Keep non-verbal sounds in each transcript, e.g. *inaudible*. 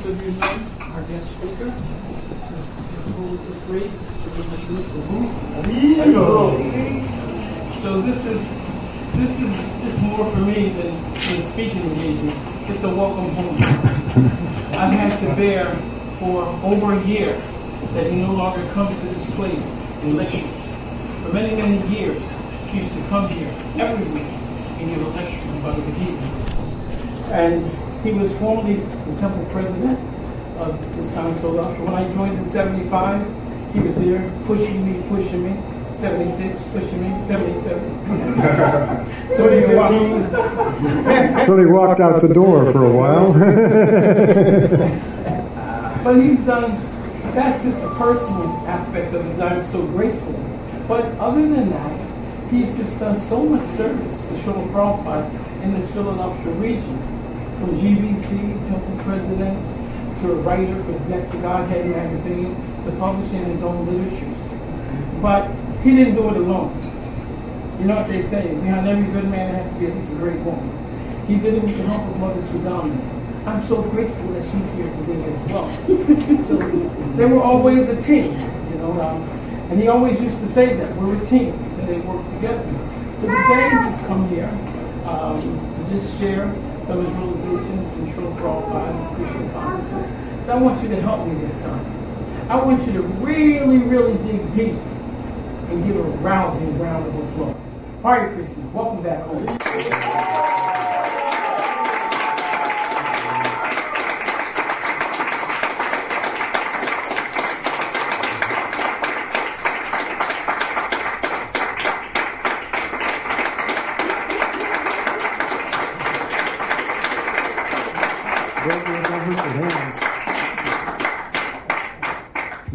know our guest speaker, So this is this is just more for me than a speaking engagement. It's a welcome home. I've had to bear for over a year that he no longer comes to this place and lectures. For many, many years, he used to come here every week and give a lecture about the people. And he was formerly the temple president of this county Philadelphia. When I joined in 75, he was there pushing me, pushing me. 76, pushing me, 77. 2015. so he walked out the door for a while. *laughs* but he's done, that's just a personal aspect of it that I'm so grateful. But other than that, he's just done so much service to Srila Prabhupada in this Philadelphia region. From GBC, Temple President, to a writer for the Godhead magazine, to publishing his own literatures. But he didn't do it alone. You know what they say, behind every good man has to be at least a great woman. He did it with the help of Mother Sudama. I'm so grateful that she's here today as well. *laughs* so they were always a team, you know. Um, and he always used to say that we're a team, that they work together. So today he's come here um, to just share some and consciousness. So I want you to help me this time. I want you to really, really dig deep and give a rousing round of applause. Hare Krishna, welcome back home.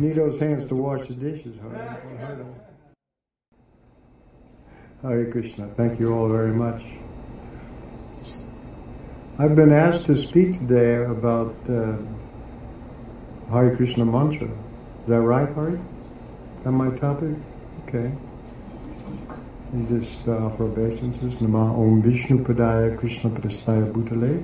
Need those hands to wash the dishes, huh? Hare Krishna. Thank you all very much. I've been asked to speak today about uh, Hare Krishna mantra. Is that right, Hari? Is that my topic? Okay. You just uh, offer obeisances. Nama Om Vishnu Padaya Krishna Prastaya Bhutale.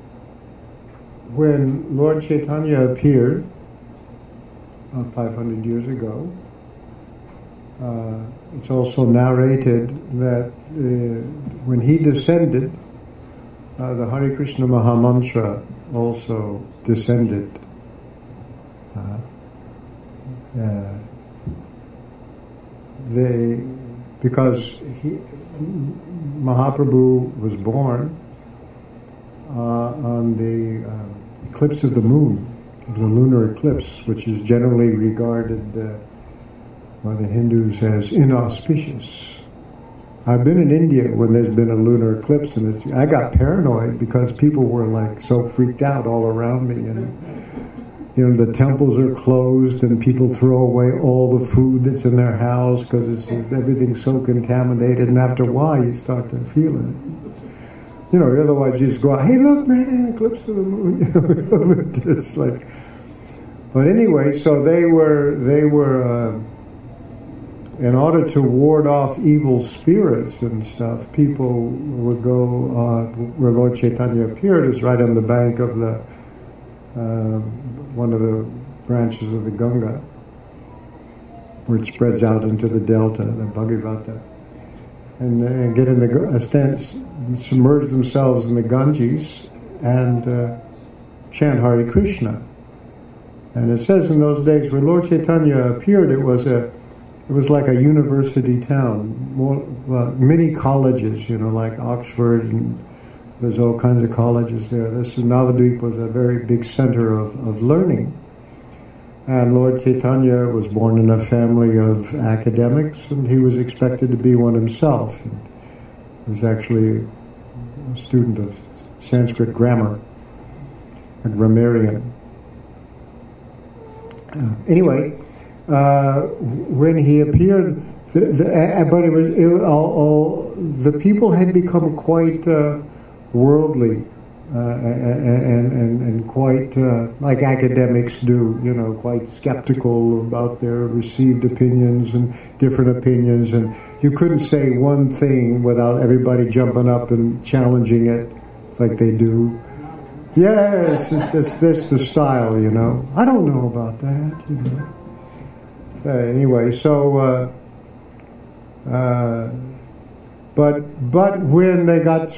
when Lord Chaitanya appeared uh, 500 years ago, uh, it's also narrated that uh, when he descended, uh, the Hare Krishna Mahamantra also descended. They, because he, Mahaprabhu was born Uh, on the uh, eclipse of the moon, the lunar eclipse, which is generally regarded uh, by the Hindus as inauspicious. I've been in India when there's been a lunar eclipse, and I got paranoid because people were like so freaked out all around me, and you know the temples are closed, and people throw away all the food that's in their house because everything's so contaminated, and after a while you start to feel it. You know, otherwise you just go out, hey, look, man, an eclipse of the moon. *laughs* just like, but anyway, so they were they were. Uh, in order to ward off evil spirits and stuff, people would go uh, where Lord Chaitanya appeared is right on the bank of the uh, one of the branches of the Ganga, where it spreads out into the delta, the Bhagirata, and, uh, get in the uh, stand, submerge themselves in the Ganges and uh, chant Hare Krishna. And it says in those days when Lord Chaitanya appeared, it was a it was like a university town. More, well, many colleges, you know, like Oxford, and there's all kinds of colleges there. This Navadvip was a very big center of, of learning. And Lord Chaitanya was born in a family of academics, and he was expected to be one himself. He was actually a student of Sanskrit grammar, a grammarian. Uh, anyway, uh, when he appeared, the, the, uh, but it was it, all, all, the people had become quite uh, worldly uh, and, and, and quite uh, like academics do, you know, quite skeptical about their received opinions and different opinions, and you couldn't say one thing without everybody jumping up and challenging it like they do. Yes, it's, it's, that's the style, you know. I don't know about that, you know. Uh, anyway, so, uh, uh, but but when they got,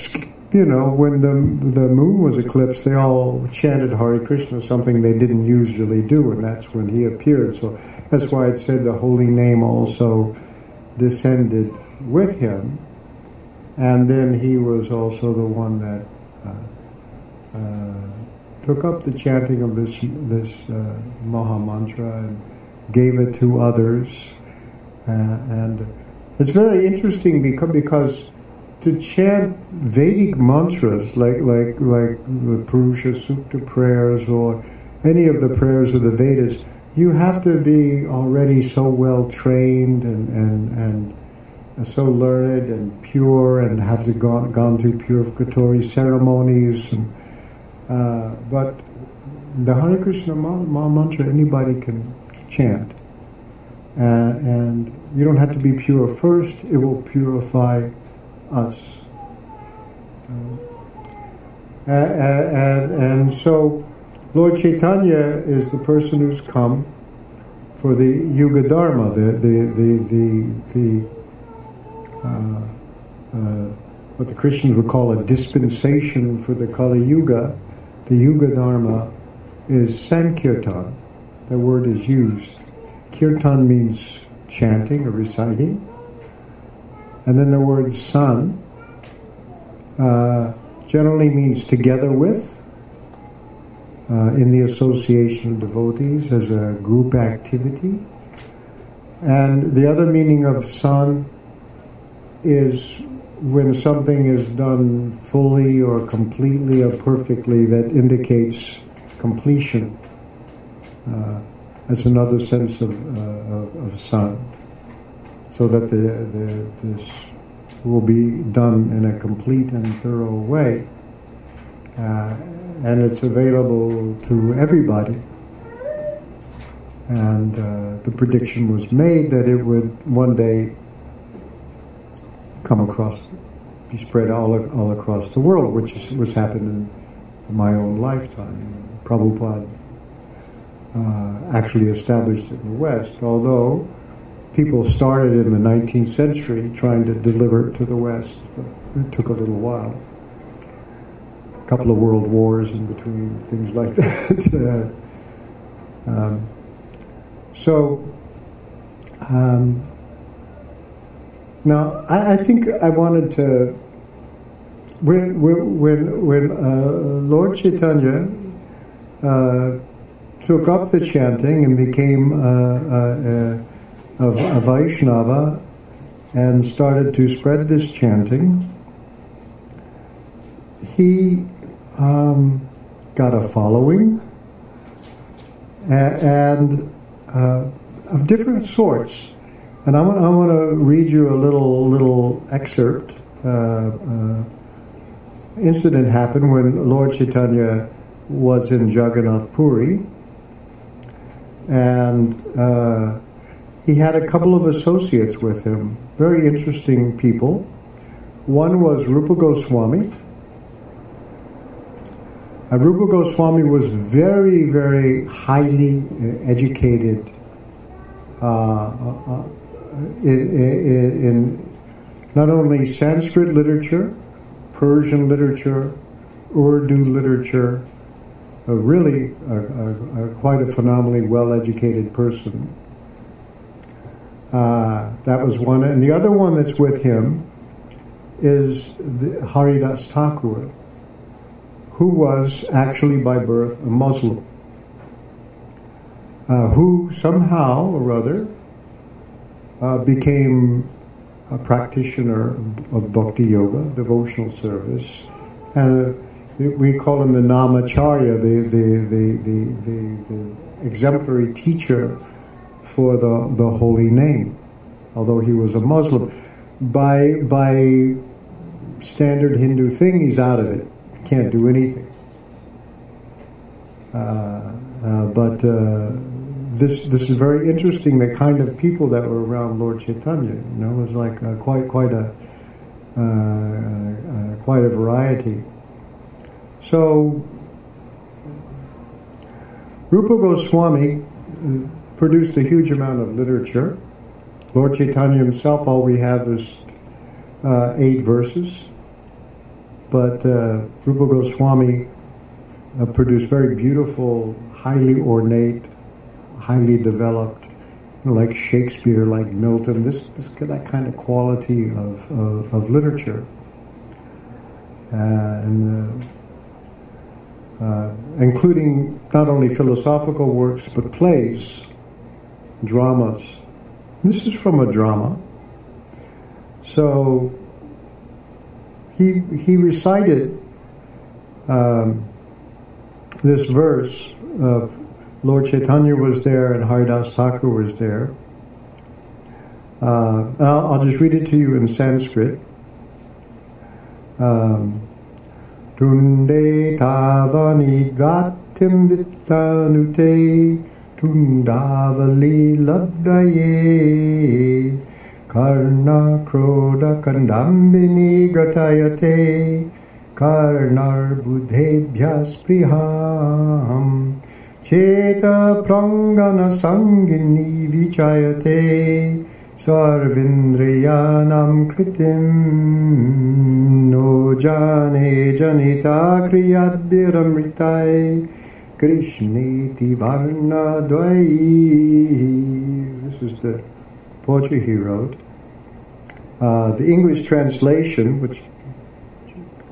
you know, when the the moon was eclipsed, they all chanted Hare Krishna, something they didn't usually do, and that's when he appeared. So that's why it said the holy name also descended with him, and then he was also the one that. Uh, uh, took up the chanting of this this uh, Maha Mantra and gave it to others. Uh, and it's very interesting because, because to chant Vedic mantras like, like, like the Purusha Sukta prayers or any of the prayers of the Vedas, you have to be already so well trained and, and, and so learned and pure and have to gone, gone through purificatory ceremonies. And, uh, but the Hare Krishna mantra anybody can chant. Uh, and you don't have to be pure first, it will purify us. Uh, and, and so Lord Chaitanya is the person who's come for the Yuga Dharma, the, the, the, the, the uh, uh, what the Christians would call a dispensation for the Kali Yuga. The Yuga Dharma is Sankirtan the word is used. Kirtan means chanting or reciting. And then the word san uh, generally means together with, uh, in the association of devotees as a group activity. And the other meaning of san is when something is done fully or completely or perfectly that indicates completion uh, as another sense of, uh, of, of san, so that the, the, this will be done in a complete and thorough way, uh, and it's available to everybody. And uh, the prediction was made that it would one day come across, be spread all, all across the world, which is, was happening in my own lifetime. Prabhupada uh, actually established it in the West, although people started in the 19th century trying to deliver it to the West. It took a little while. A couple of world wars in between, things like *laughs* that. um, so, um, now I, I, think I wanted to when when when uh, Lord Chaitanya uh, took up the chanting and became a, a, a Vaishnava and started to spread this chanting, he um, got a following and uh, of different sorts. And I want, I want to read you a little little excerpt. Uh, uh, incident happened when Lord Chaitanya was in Jagannath Puri, and uh, he had a couple of associates with him, very interesting people. One was Rupa Goswami. And Rupa Goswami was very, very highly uh, educated uh, uh, uh, in, in, in not only Sanskrit literature, Persian literature, Urdu literature, a really a, a quite a phenomenally well-educated person. Uh, that was one, and the other one that's with him is the Haridas Thakur, who was actually by birth a Muslim, uh, who somehow or other uh, became a practitioner of bhakti yoga, devotional service, and we call him the Namacharya, the, the, the, the, the exemplary teacher for the, the holy name, although he was a Muslim. By, by standard Hindu thing, he's out of it. Can't do anything. Uh, uh, but uh, this this is very interesting. The kind of people that were around Lord Chaitanya, you know, was like uh, quite quite a uh, uh, quite a variety. So, Rupa Goswami produced a huge amount of literature. Lord Chaitanya himself, all we have is eight verses but uh, Rupa Goswami uh, produced very beautiful, highly ornate, highly developed, like Shakespeare, like Milton. This this that kind of quality of of, of literature, uh, and uh, uh, including not only philosophical works but plays, dramas. This is from a drama. So he he recited um, this verse of Lord Chaitanya was there and Haridas Thakur was there. Uh, I'll, I'll, just read it to you in Sanskrit. Um, Tunde tavani gatim vittanute tundavali labdaye कर्णक्रोधकन्दम्बिनी घटयते कर्णर्बुधेभ्यः स्पृहाम् चेतप्रङ्गनसङ्गिनी विचयते सर्वेन्द्रियाणां कृतिम् नो जाने जनिता क्रियाद्भिरमृताय Krishneti Varnadvai. This is the poetry he wrote. Uh, the English translation, which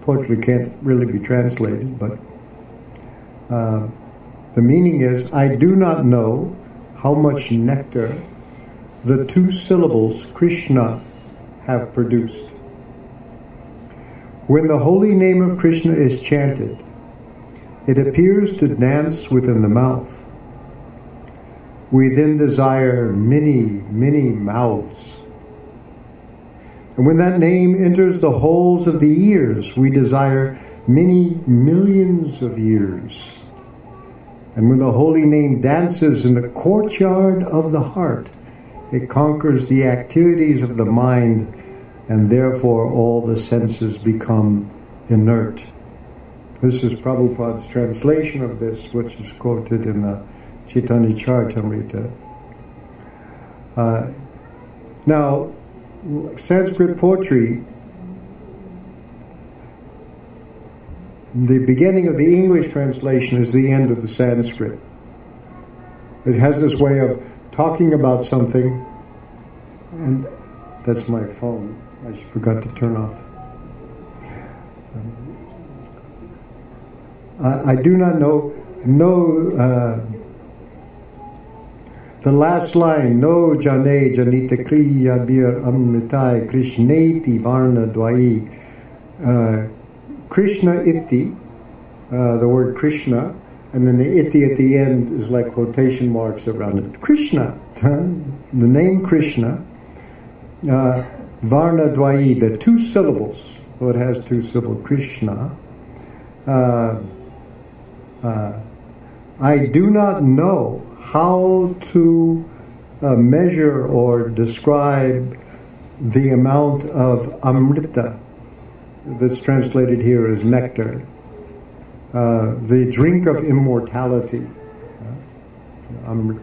poetry can't really be translated, but uh, the meaning is I do not know how much nectar the two syllables Krishna have produced. When the holy name of Krishna is chanted, it appears to dance within the mouth. We then desire many, many mouths and when that name enters the holes of the ears, we desire many millions of years. And when the holy name dances in the courtyard of the heart, it conquers the activities of the mind, and therefore all the senses become inert. This is Prabhupada's translation of this, which is quoted in the Chaitanya Charitamrita. Uh, now, Sanskrit poetry, the beginning of the English translation is the end of the Sanskrit. It has this way of talking about something, and that's my phone. I forgot to turn off. I, I do not know, know uh, the last line, no jane janita kriya bir amritai krishneti varna dwai. Uh, Krishna iti, uh, the word Krishna, and then the iti at the end is like quotation marks around it. Krishna, *laughs* the name Krishna, uh, Varna Dwai, the two syllables, well, it has two syllables, Krishna. Uh, uh, I do not know how to uh, measure or describe the amount of amrita that's translated here as nectar, uh, the drink of immortality. Uh, amrit,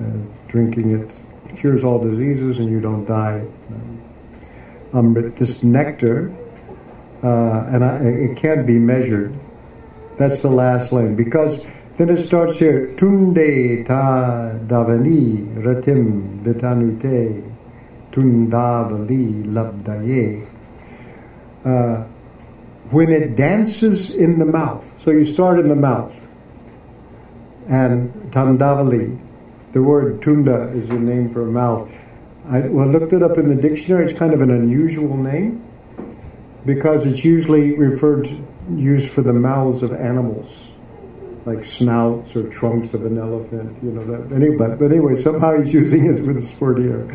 uh, drinking it cures all diseases and you don't die. Amrit, this nectar, uh, and I, it can't be measured. That's the last line because then it starts here, Tunde ta davani ratim vitanute tundavali labdaye. Uh, when it dances in the mouth, so you start in the mouth, and tandavali, the word tunda is the name for mouth. I well, looked it up in the dictionary. It's kind of an unusual name because it's usually referred used for the mouths of animals, like snouts or trunks of an elephant. You know that. Anyway, but, anyway, somehow he's using it with this word here.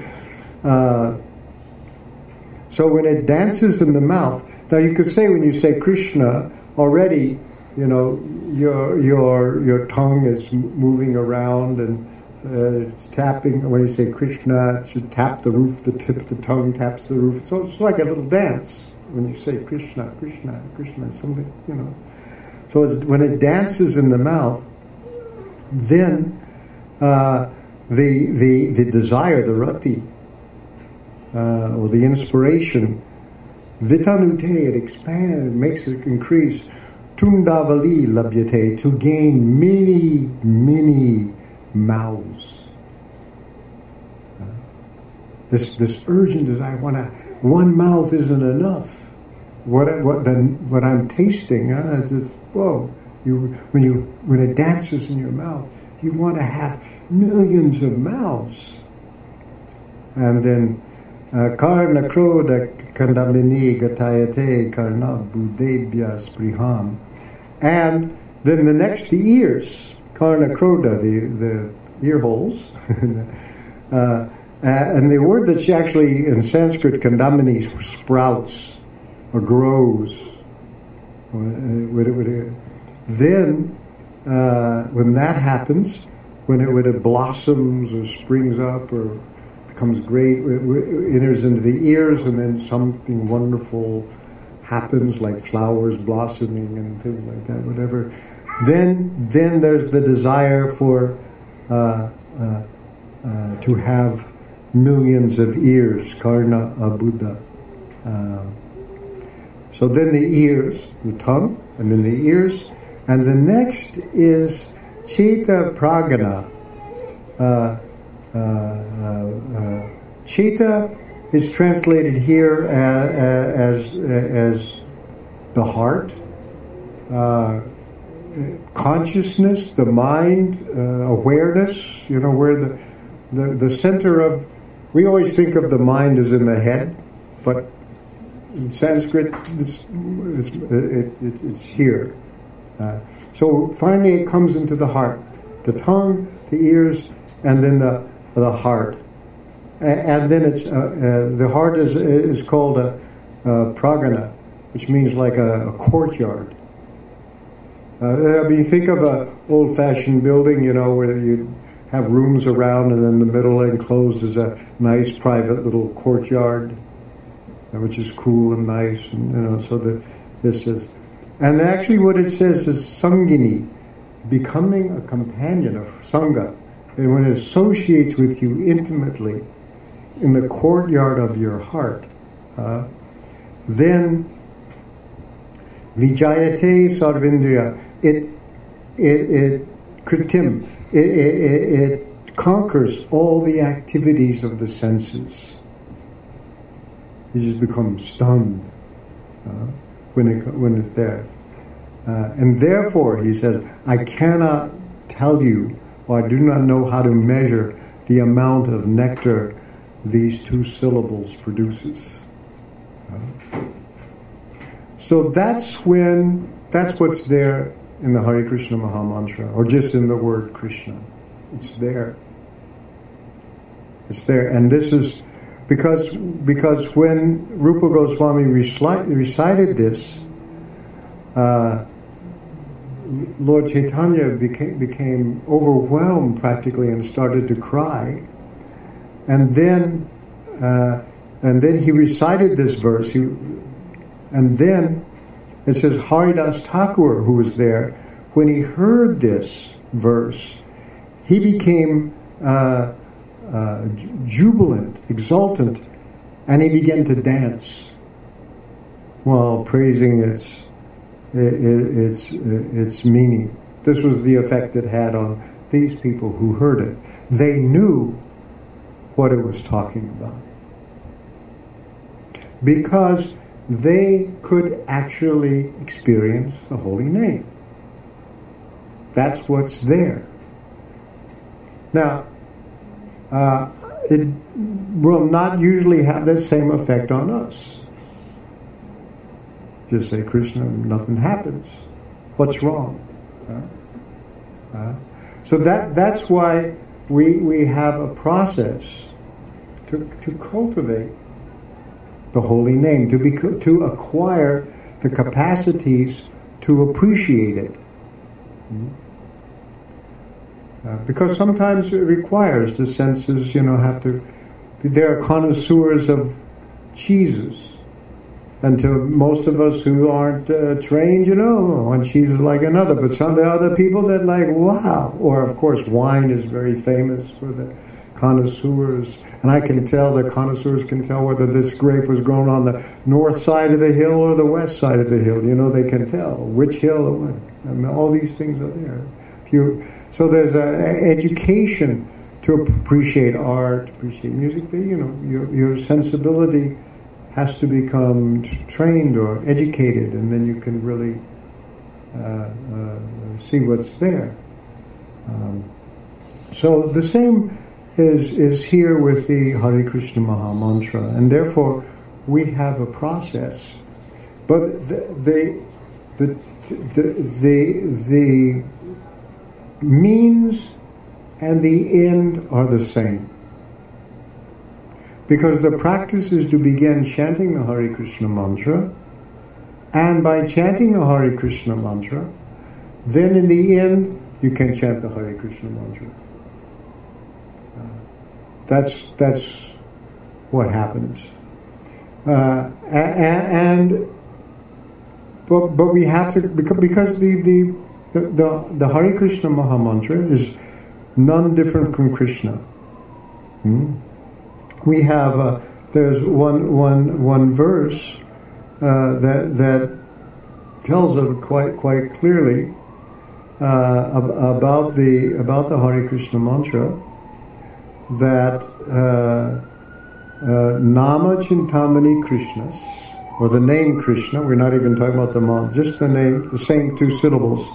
Uh, so when it dances in the mouth, now you could say when you say Krishna already, you know, your your your tongue is moving around and uh, it's tapping. When you say Krishna, it should tap the roof. The tip of the tongue taps the roof. So it's like a little dance when you say Krishna, Krishna, Krishna. Something you know. So when it dances in the mouth, then uh, the the the desire, the rati, uh, or the inspiration, vitanute, it expands, makes it increase. Tundavali labhyate, to gain many, many mouths. Uh, this, this urgent desire, one mouth isn't enough. What, what, the, what I'm tasting, uh, it's just, whoa, you, when, you, when it dances in your mouth, you want to have millions of mouths. And then Karna Kroda Kandamini Gatayate Karna Budebhya Spriham. And then the next, the ears, Karna Kroda, the, the ear holes. *laughs* uh, and the word that's actually in Sanskrit, Kandamini, sprouts or grows. Then, uh, when that happens, when it, when it blossoms or springs up or becomes great, it, it enters into the ears, and then something wonderful happens, like flowers blossoming and things like that, whatever. Then, then there's the desire for uh, uh, uh, to have millions of ears, karna abuddha. Um, so then the ears, the tongue, and then the ears, and the next is chita pragana. Uh, uh, uh, uh, Chita is translated here as, as, as the heart, consciousness, the mind, awareness, you know, where the, the, the center of, we always think of the mind as in the head, but in Sanskrit, it's, it's, it, it's here. Uh, so finally, it comes into the heart, the tongue, the ears, and then the the heart. And then it's uh, uh, the heart is is called a, a pragana, which means like a, a courtyard. Uh, I mean, think of an old-fashioned building, you know, where you have rooms around, and in the middle enclosed is a nice private little courtyard, which is cool and nice, and you know. So that this is, and actually, what it says is sangini, becoming a companion of sangha and when it associates with you intimately in the courtyard of your heart, uh, then vijayate sarvindriya, it, it, it kritim, it, it, it conquers all the activities of the senses. You just become stunned uh, when, it, when it's there. Uh, and therefore, he says, I cannot tell you or I do not know how to measure the amount of nectar these two syllables produces. So that's when, that's what's there in the Hare Krishna Maha Mantra, or just in the word Krishna. It's there. It's there. And this is because, because when Rupa Goswami recited this, uh, Lord Chaitanya became, became overwhelmed practically and started to cry. And then, uh, and then he recited this verse. He, and then it says Haridas Thakur, who was there, when he heard this verse, he became uh, uh, jubilant, exultant, and he began to dance while praising its its, its meaning. This was the effect it had on these people who heard it. They knew what it was talking about. Because they could actually experience the holy name. That's what's there. Now, uh, it will not usually have the same effect on us. just say Krishna, nothing happens. What's wrong? Huh? Uh, so that that's why we we have a process to to cultivate the holy name, to be to acquire the capacities to appreciate it. Hmm? Uh, because sometimes it requires the senses, you know, have to. There are connoisseurs of cheeses, and to most of us who aren't uh, trained, you know, one cheese is like another. But some of the other people that like, wow. Or of course, wine is very famous for the connoisseurs, and I can tell the connoisseurs can tell whether this grape was grown on the north side of the hill or the west side of the hill. You know, they can tell which hill or what. I mean, all these things are there. If you so there's an education to appreciate art, appreciate music. But, You know, your, your sensibility has to become trained or educated, and then you can really uh, uh, see what's there. Um, so the same is is here with the Hare Krishna Maha Mantra, and therefore we have a process. But the the the the, the, the means and the end are the same. Because the practice is to begin chanting the Hare Krishna mantra, and by chanting the Hare Krishna mantra, then in the end you can chant the Hare Krishna mantra. Uh, that's that's what happens, uh, and, and but but we have to because because the the the, the, Hare Krishna Maha Mantra is none different from Krishna. Hmm? We have, uh, there's one, one, one verse uh, that, that tells us quite, quite clearly uh, about, the, about the Hare Krishna Mantra that uh, uh, Nama Chintamani Krishnas, or the name Krishna, we're not even talking about the mantra, just the name, the same two syllables,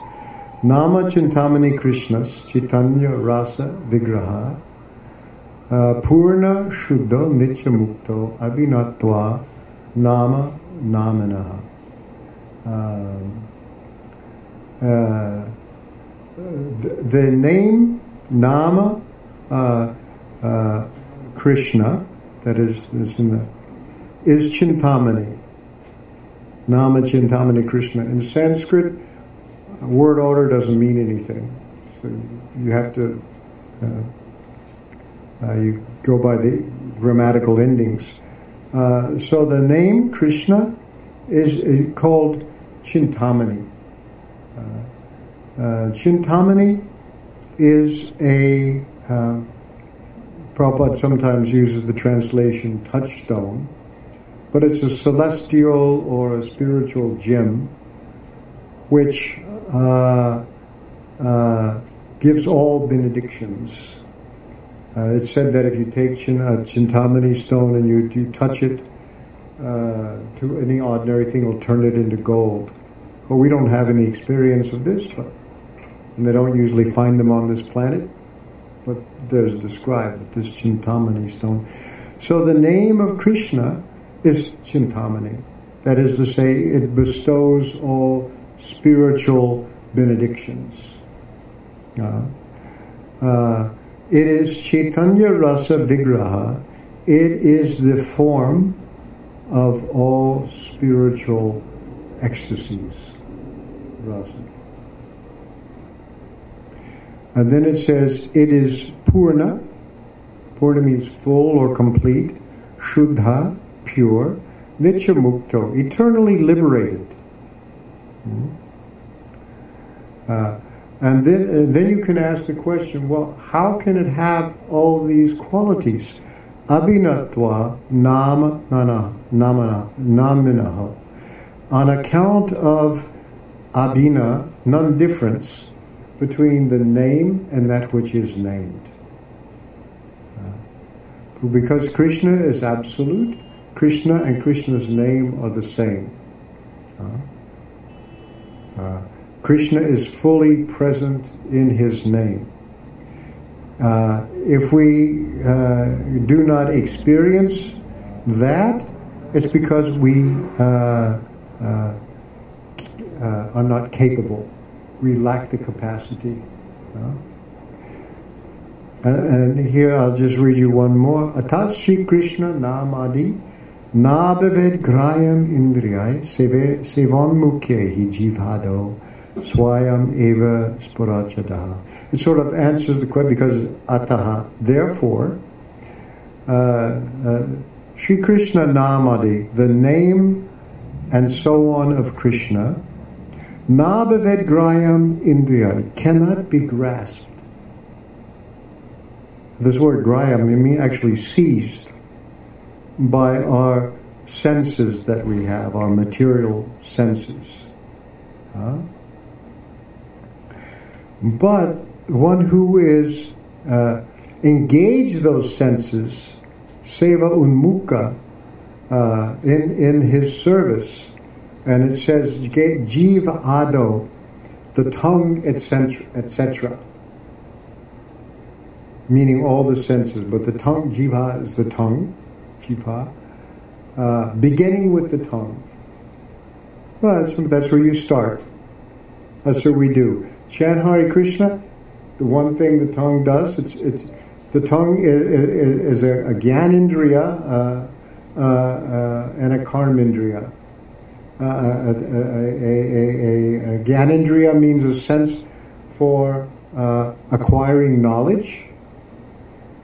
Nama Chintamani Krishnas Chaitanya Rasa Vigraha uh, Purna Shuddha Nitya Mukto Abhinatva Nama Namanaha. Um, uh, the, the, name Nama uh, uh, Krishna that is, is in the is Chintamani. Nama Chintamani Krishna. In Sanskrit word order doesn't mean anything. So you have to uh, uh, you go by the grammatical endings. Uh, so the name Krishna is uh, called Chintamani. Uh, uh, Chintamani is a Prabhupada sometimes uses the translation touchstone, but it's a celestial or a spiritual gem which uh, uh, gives all benedictions. Uh, it's said that if you take chin, a chintamani stone and you, you touch it to any ordinary thing, it'll turn it into gold. Well, we don't have any experience of this, but and they don't usually find them on this planet. But there's described that this Chintamani stone. So the name of Krishna is Chintamani. That is to say, it bestows all spiritual benedictions. Uh, uh, it is Chaitanya Rasa Vigraha. It is the form of all spiritual ecstasies. Rasa. And then it says it is Purna. Purna means full or complete. Shuddha, pure. Nityamukto, eternally liberated. Hmm? Uh, and then, uh, then you can ask the question, well, how can it have all these qualities? Abhinatva nama nana namana naminaha. On account of abhina, non-difference between the name and that which is named. Uh, because Krishna is absolute, Krishna and Krishna's name are the same. Uh, Krishna is fully present in his name. Uh, if we uh, do not experience that, it's because we uh, uh, uh, are not capable. We lack the capacity. And here I'll just read you one more. Atat Sri Krishna Namadi Nabhaved Grayam Indriyai Sevan Mukhehi Jivhado Swayam Eva Spurachadaha. It sort of answers the question because Ataha, therefore, uh, uh, Sri Krishna Namadi, the name and so on of Krishna, Nabhaved Grayam Indriya, cannot be grasped. This word grayam, I mean actually seized by our senses that we have, our material senses. But one who is uh, engaged those senses, seva unmukha, uh, in in his service, and it says jiva ado, the tongue, etc., etc. Meaning all the senses, but the tongue, jiva is the tongue, jiva, uh, beginning with the tongue. Well, that's, that's where you start. That's what we do. Chant Hare Krishna, the one thing the tongue does, it's, it's the tongue is, is a, a gyanindriya uh, uh, uh, and a karmindriya. Uh, a, a, a, gyanindriya means a sense for uh, acquiring knowledge, uh,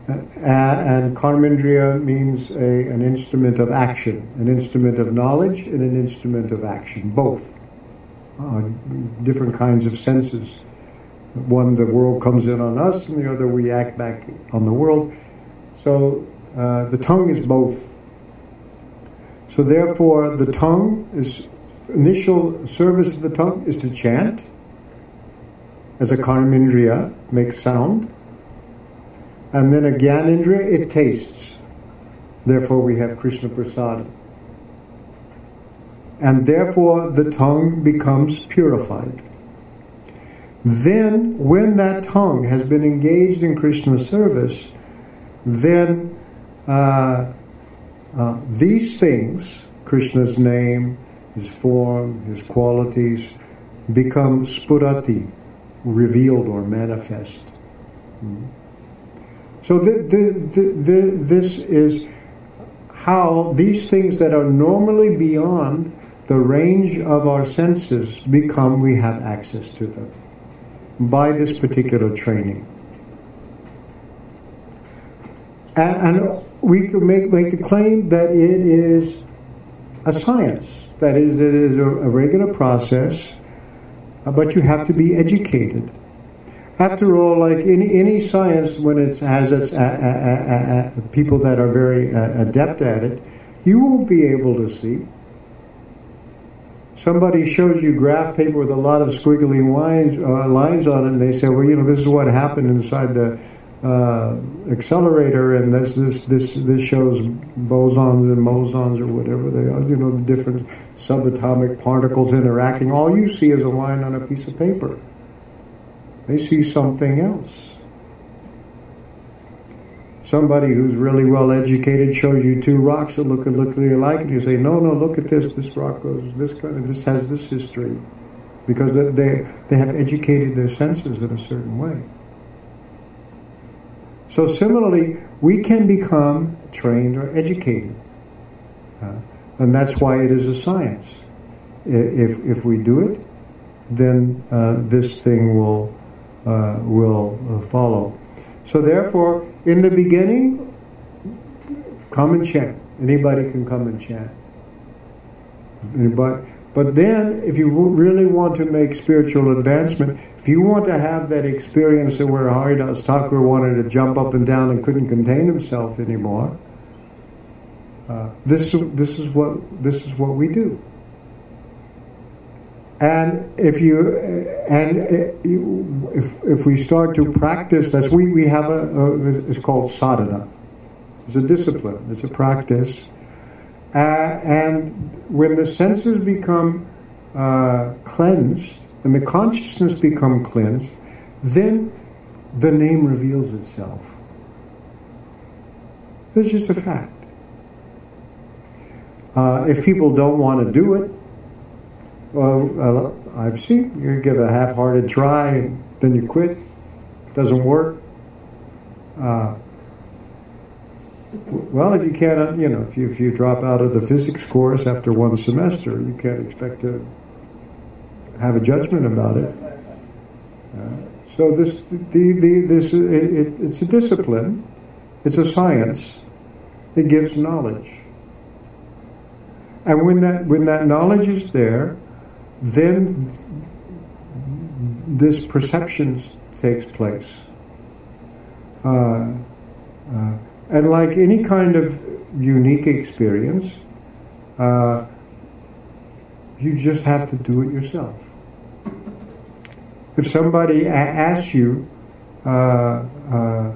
and karmindriya means an instrument of action, an instrument of knowledge and an instrument of action, both uh, different kinds of senses. One, the world comes in on us, and the other, we act back on the world. So uh, the tongue is both. So therefore, the tongue is initial service of the tongue is to chant as a karmindriya, makes sound, and then a gyanindriya, it tastes. Therefore, we have Krishna prasad and therefore the tongue becomes purified. Then, when that tongue has been engaged in Krishna service, then uh, uh, these things, Krishna's name, his form, his qualities, become spurati, revealed or manifest. Hmm. So this is how these things that are normally beyond the range of our senses become we have access to them by this particular training. And, and we can make, make the claim that it is a science. That is, it is a, a regular process, uh, but you have to be educated. After all, like any, any science, when it has its uh, uh, people that are very adept at it, you won't be able to see somebody shows you graph paper with a lot of squiggly lines, uh, lines on it, and they say, well, you know, this is what happened inside the uh, accelerator, and this this this this shows bosons and mesons or whatever they are, you know, the different subatomic particles interacting. All you see is a line on a piece of paper. They see something else somebody who's really well educated shows you two rocks that look look alike, and you say, "No, no, look at this. This rock goes this kind of. This has this history," because they they have educated their senses in a certain way. So similarly, we can become trained or educated, uh, and that's why it is a science. If if we do it, then uh, this thing will uh, will uh, follow. So therefore, in the beginning, come and chant. Anybody can come and chant. But, but then, if you really want to make spiritual advancement, if you want to have that experience of where Haridas Thakur wanted to jump up and down and couldn't contain himself anymore, uh, this this is what this is what we do. And if you and if if we start to practice this, we we have a, a it's called sadhana. It's a discipline. It's a practice. Uh, and when the senses become uh, cleansed and the consciousness become cleansed, then the name reveals itself. It's just a fact. Uh, if people don't want to do it, Well, I've seen you give a half-hearted try and then you quit. It doesn't work. Uh, well, if you can't, you know, if you, if you drop out of the physics course after one semester, you can't expect to have a judgment about it. Uh, so this, the, the, this, it, it, it's a discipline. It's a science. It gives knowledge. And when that, when that knowledge is there, then this perception takes place. Uh, uh, and like any kind of unique experience, uh, you just have to do it yourself. If somebody a- asks you, uh, uh,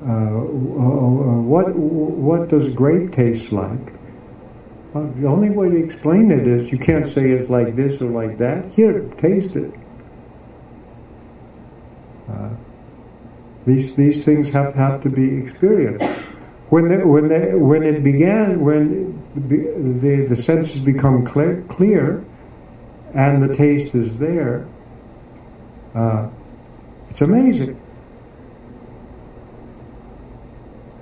uh, what what does grape taste like? Well, the only way to explain it is you can't say it's like this or like that. Here, taste it. Uh, these these things have have to be experienced. When when the, when it began, when the the, the senses become clear, clear, and the taste is there, uh, it's amazing.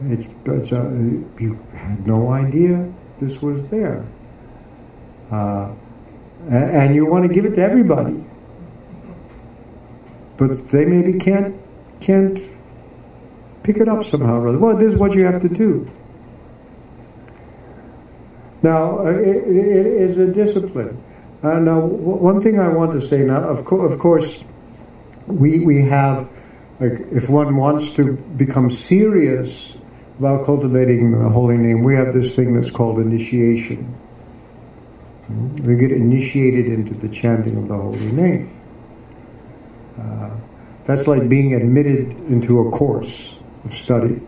It's, it's uh, you had no idea this was there. Uh, and you want to give it to everybody. But they maybe can't can't pick it up somehow or other. Well, this is what you have to do. Now, uh, it, it is a discipline. Uh, now, one thing I want to say now, of, co- of course, we we have, like, if one wants to become serious about cultivating the holy name, we have this thing that's called initiation. We get initiated into the chanting of the holy name. Uh, that's like being admitted into a course of study.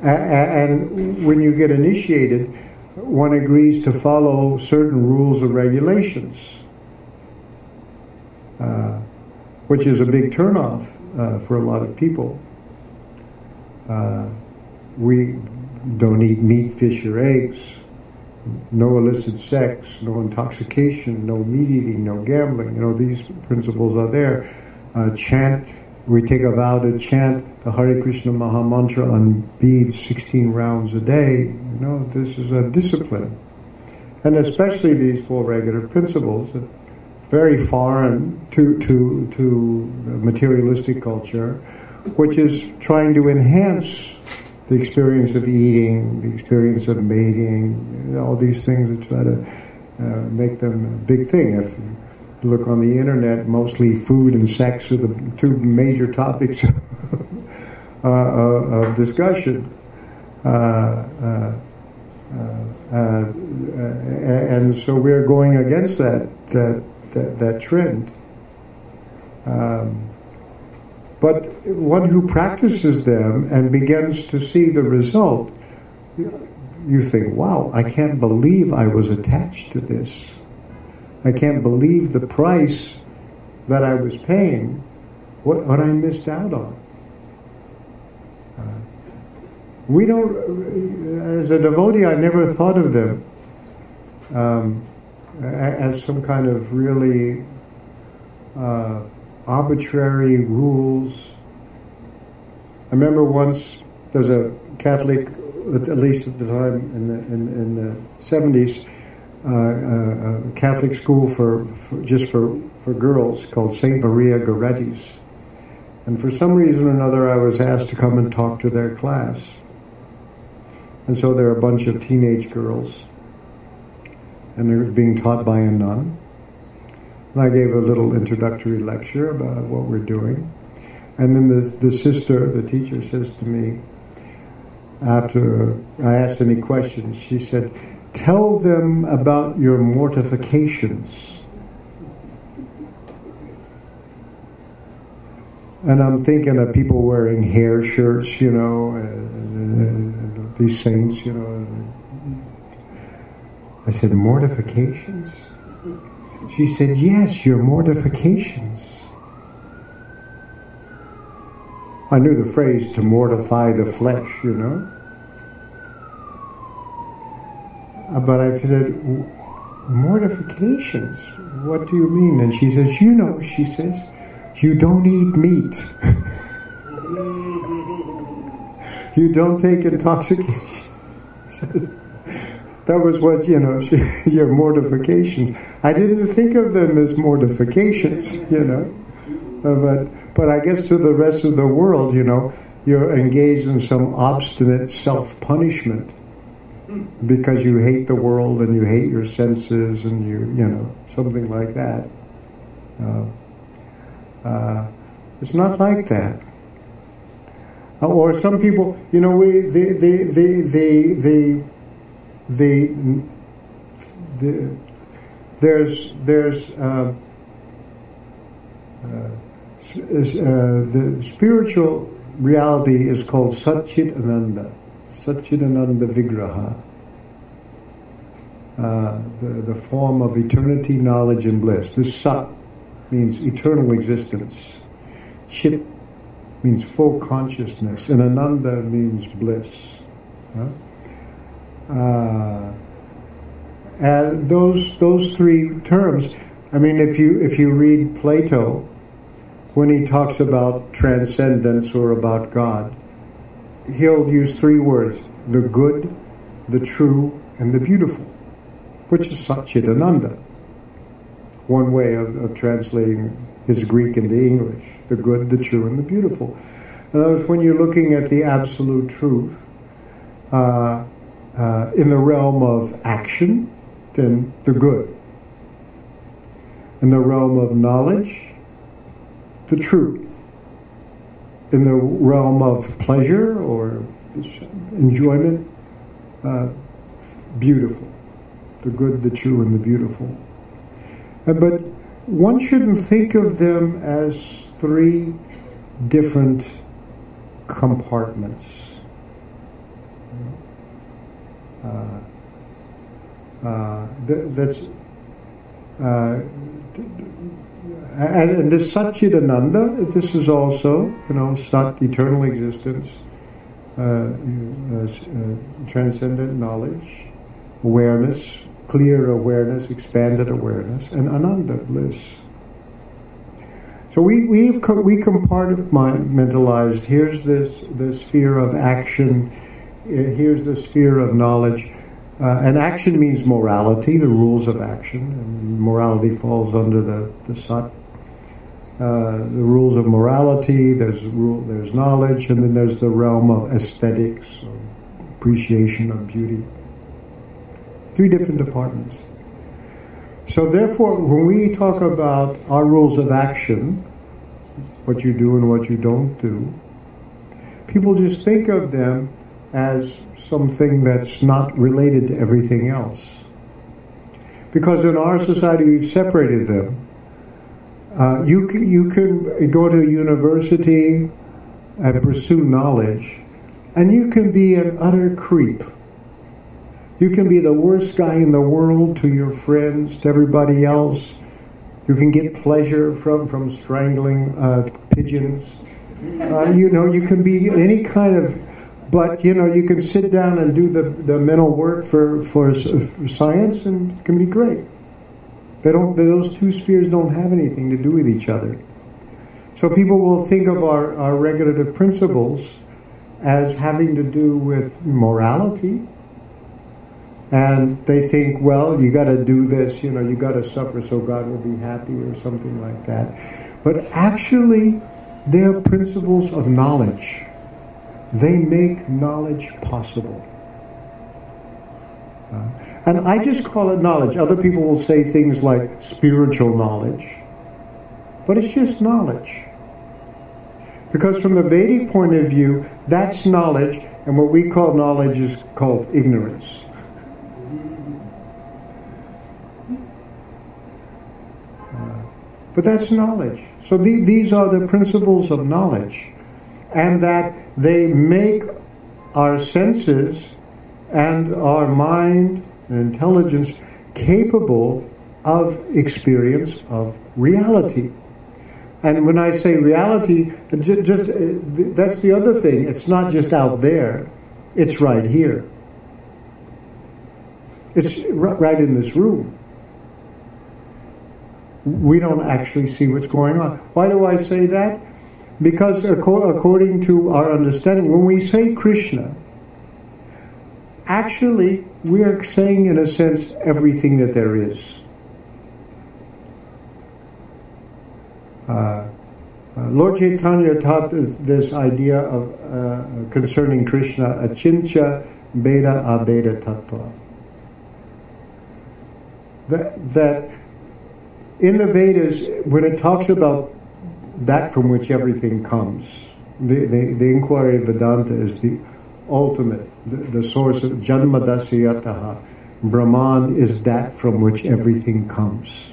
And when you get initiated, one agrees to follow certain rules and regulations, uh, which is a big turnoff uh, for a lot of people. Uh, we don't eat meat, fish, or eggs. No illicit sex, no intoxication, no meat eating, no gambling. You know, these principles are there. Uh, chant, we take a vow to chant the Hare Krishna Maha Mantra on beads 16 rounds a day. You know, this is a discipline. And especially these four regular principles, very foreign to, to, to materialistic culture, which is trying to enhance the experience of eating, the experience of mating, all these things that try to uh, make them a big thing. If you look on the internet, mostly food and sex are the two major topics *laughs* uh, of discussion. Uh, uh, uh, and so we're going against that that that, that trend. Um, but one who practices them and begins to see the result, you think, wow, I can't believe I was attached to this. I can't believe the price that I was paying, what, what I missed out on. We don't, as a devotee, I never thought of them um, as some kind of really uh, arbitrary rules. I remember once there was a Catholic, at least at the time in the, in, in the 70s, uh, uh, a Catholic school for, for, just for, for girls called St. Maria Goretti's. And for some reason or another, I was asked to come and talk to their class. And so there are a bunch of teenage girls, and they're being taught by a nun. And I gave a little introductory lecture about what we're doing. And then the, the sister, the teacher, says to me, after I asked any questions, she said, Tell them about your mortifications. And I'm thinking of people wearing hair shirts, you know, and, these saints, you know. I said, Mortifications? She said, Yes, your mortifications. I knew the phrase to mortify the flesh, you know. Uh, but I said, mortifications. What do you mean? And she says, You know, she says, you don't eat meat. *laughs* you don't take intoxication. *laughs* that was what, you know, *laughs* your mortifications. I didn't think of them as mortifications, *laughs* you know. Uh, but, but I guess to the rest of the world, you know, you're engaged in some obstinate self punishment because you hate the world and you hate your senses and you, you know, something like that. Uh, uh, it's not like that. Uh, or some people, you know, we, the, the, the, the, the, the, the there's, there's, uh, uh, the spiritual reality is called Satchit Ananda. Satchidananda Vigraha, uh, the, the form of eternity, knowledge, and bliss. This Sat means eternal existence. Chit means full consciousness, and Ananda means bliss. Huh? Uh, and those those three terms. I mean, if you if you read Plato, when he talks about transcendence or about God, he'll use three words the good, the true, and the beautiful, which is Satchitananda. One way of, of translating his Greek into English the good, the true, and the beautiful. In other words, when you're looking at the absolute truth uh, uh, in the realm of action, then the good. In the realm of knowledge, the true in the realm of pleasure or enjoyment, uh, beautiful. The good, the true, and the beautiful. Uh, but one shouldn't think of them as three different compartments. Uh, uh, that's uh, and, and this Satchidananda, this is also, you know, Sat, eternal existence, uh, uh, transcendent knowledge, awareness, clear awareness, expanded awareness, and Ananda, bliss. So we we've we compartmentalized. Here's this the sphere of action. Here's the sphere of knowledge. Uh, and action means morality, the rules of action. And morality falls under the, the sat uh, the rules of morality, there's rule, there's knowledge, and then there's the realm of aesthetics, or appreciation of beauty. Three different departments. So therefore, when we talk about our rules of action, what you do and what you don't do, people just think of them as something that's not related to everything else. Because in our society we've separated them uh, you can, you can go to a university and pursue knowledge, and you can be an utter creep. You can be the worst guy in the world to your friends, to everybody else. You can get pleasure from from strangling uh, pigeons. Uh, you know, you can be any kind of, but you know, you can sit down and do the, the mental work for, for, for science, and it can be great. They don't, those two spheres don't have anything to do with each other. So people will think of our, our regulative principles as having to do with morality. And they think, well, you got to do this, you know, you got to suffer so God will be happy or something like that. But actually, they're principles of knowledge. They make knowledge possible. Uh, and I just call it knowledge. Other people will say things like spiritual knowledge, but it's just knowledge. Because from the Vedic point of view, that's knowledge, and what we call knowledge is called ignorance. Uh, but that's knowledge. So the, these are the principles of knowledge, and that they make our senses and our mind and intelligence capable of experience of reality. And when I say reality, just uh, that's the other thing. It's not just out there; it's right here. It's right in this room. we don't actually see what's going on. Why do I say that? Because according to our understanding, when we say Krishna, actually we are saying in a sense everything that there is. Uh, uh, Lord Chaitanya taught this, this idea of uh, concerning Krishna, achintya beda abeda tattva. That, that in the Vedas, when it talks about that from which everything comes, the, the, the inquiry of Vedanta is the ultimate, the, the source of Janmadasyataha. Brahman is that from which everything comes.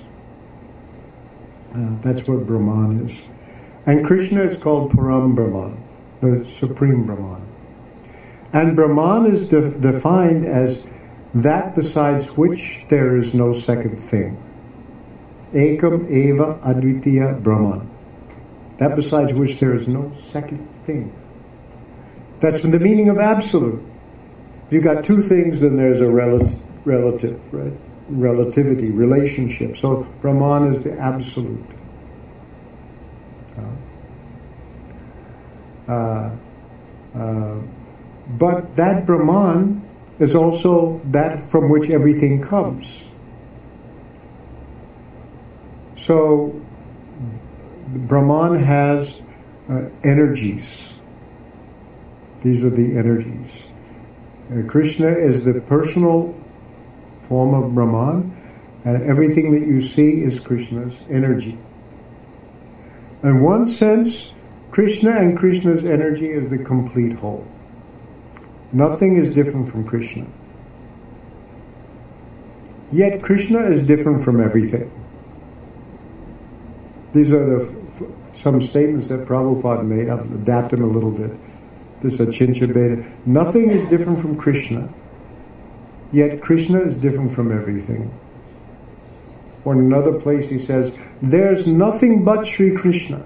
Uh, that's what Brahman is. And Krishna is called Param Brahman, the Supreme Brahman. And Brahman is de- defined as that besides which there is no second thing. Ekam Eva Advitiya Brahman. That besides which there is no second thing. That's the meaning of absolute. If you've got two things, then there's a relative, relative, right? Relativity, relationship. So Brahman is the absolute. Uh, uh, but that Brahman is also that from which everything comes. So Brahman has uh, energies. These are the energies. Uh, Krishna is the personal form of Brahman, and everything that you see is Krishna's energy. In one sense, Krishna and Krishna's energy is the complete whole. Nothing is different from Krishna. Yet Krishna is different from everything. These are the some statements that Prabhupada made. I'll adapt them a little bit. This is Achintya Beta. Nothing is different from Krishna. Yet Krishna is different from everything. Or in another place he says, There's nothing but Sri Krishna.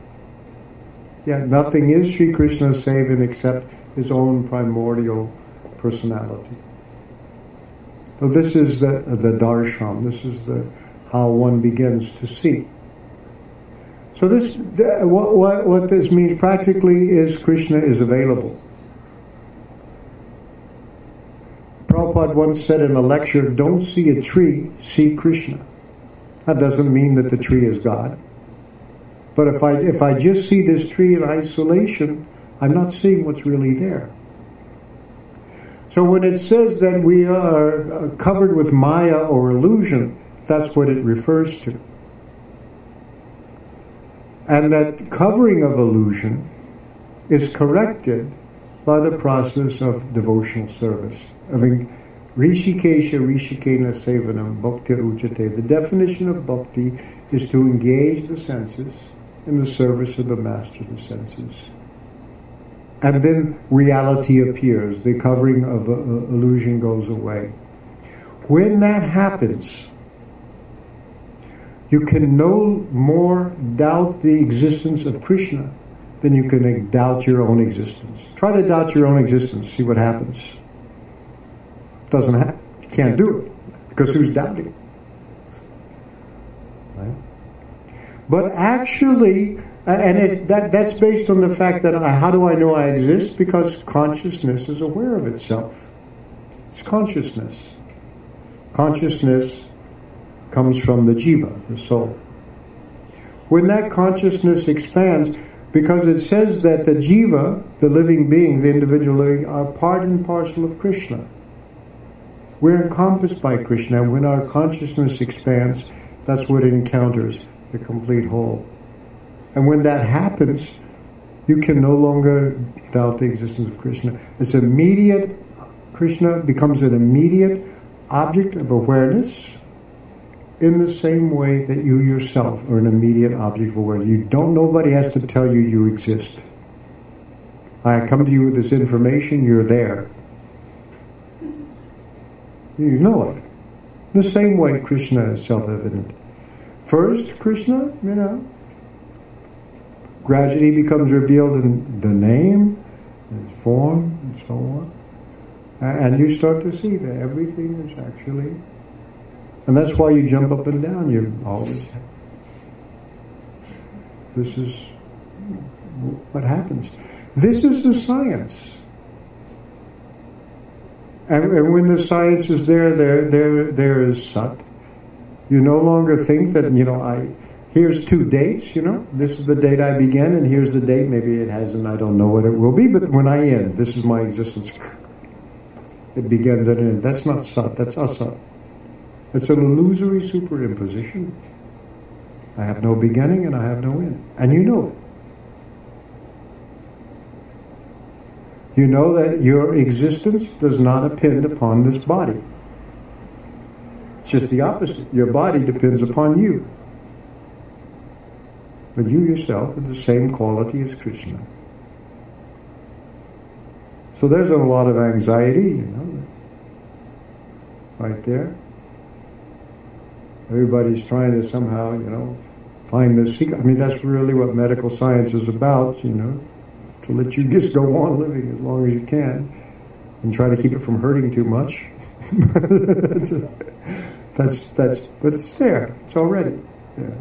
Yet nothing is Sri Krishna save and except his own primordial personality. So this is the, the darshan, this is the how one begins to see. So this, what, what, what this means practically is Krishna is available. Prabhupada once said in a lecture, don't see a tree, see Krishna. That doesn't mean that the tree is God. But if I, if I just see this tree in isolation, I'm not seeing what's really there. So when it says that we are uh, covered with Maya or illusion, that's what it refers to. And that covering of illusion is corrected by the process of devotional service. I mean, Rishikesha Rishikena Sevanam Bhakti Ujate. The definition of bhakti is to engage the senses in the service of the master of the senses. And then reality appears, the covering of uh, illusion goes away. When that happens, you can no more doubt the existence of Krishna than you can doubt your own existence. Try to doubt your own existence, see what happens. Doesn't happen. You can't do it because who's doubting? But actually, and it, that, that's based on the fact that I, how do I know I exist? Because consciousness is aware of itself. It's consciousness. Consciousness comes from the jiva, the soul. When that consciousness expands, because it says that the jiva, the living beings, the individual living, are part and parcel of Krishna. We're encompassed by Krishna, when our consciousness expands, that's what it encounters, the complete whole. And when that happens, you can no longer doubt the existence of Krishna. It's immediate, Krishna becomes an immediate object of awareness in the same way that you yourself are an immediate object of awareness. You don't, nobody has to tell you you exist. I come to you with this information, you're there. You know it. The same way Krishna is self-evident. First, Krishna, you know, gradually becomes revealed in the name, its form, and so on. And you start to see that everything is actually and that's why you jump up and down. You always This is what happens. This is the science. And, and when the science is there, there, there, there is sat. You no longer think that, you know, I, here's two dates, you know, this is the date I began and here's the date, maybe it hasn't, I don't know what it will be, but when I end, this is my existence. It begins and ends. That's not sat, that's asat. It's an illusory superimposition. I have no beginning and I have no end. And you know it. You know that your existence does not depend upon this body. It's just the opposite. Your body depends upon you. But you yourself are the same quality as Krishna. So there's a lot of anxiety, you know, right there. Everybody's trying to somehow, you know, find the secret. I mean, that's really what medical science is about, you know, to let you just go on living as long as you can and try to keep it from hurting too much. *laughs* that's, that's, but it's there. It's already. Yeah.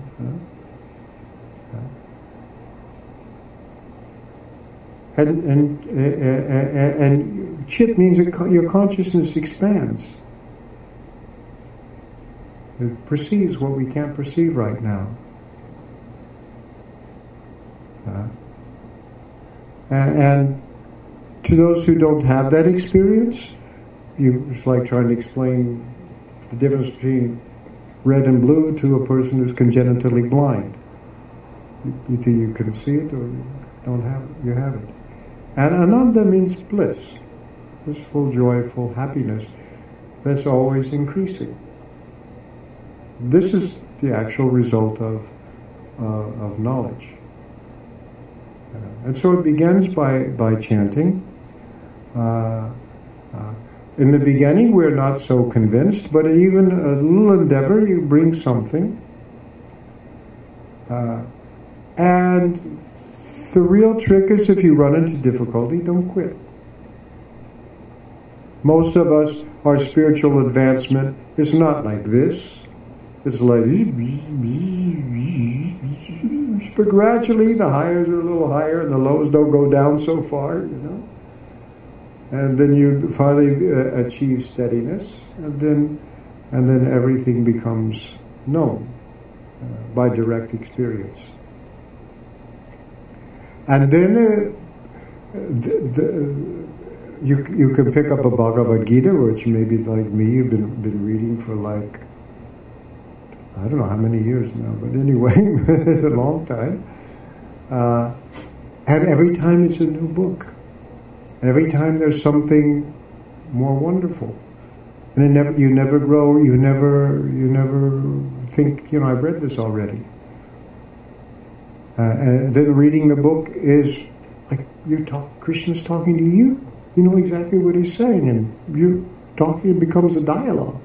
And, and, uh, and chit means your consciousness expands. It perceives what we can't perceive right now. Uh, and to those who don't have that experience, you, it's like trying to explain the difference between red and blue to a person who's congenitally blind. Either you can see it or you don't have it, you have it. And ananda means bliss, blissful, joyful happiness that's always increasing. This is the actual result of, uh, of knowledge. Uh, and so it begins by, by chanting. Uh, uh, in the beginning, we're not so convinced, but even a little endeavor, you bring something. Uh, and the real trick is if you run into difficulty, don't quit. Most of us, our spiritual advancement is not like this. It's like, but gradually the highs are a little higher and the lows don't go down so far, you know. And then you finally uh, achieve steadiness, and then, and then everything becomes known uh, by direct experience. And then uh, the, the, you you can pick up a Bhagavad Gita, which maybe like me, you've been been reading for like I don't know how many years now, but anyway, *laughs* it's a long time. Uh, and every time it's a new book. And every time there's something more wonderful. And it never, you never grow, you never, you never think, you know, I've read this already. Uh, and then reading the book is like you're talk, Krishna's talking to you. You know exactly what he's saying, and you're talking, it becomes a dialogue.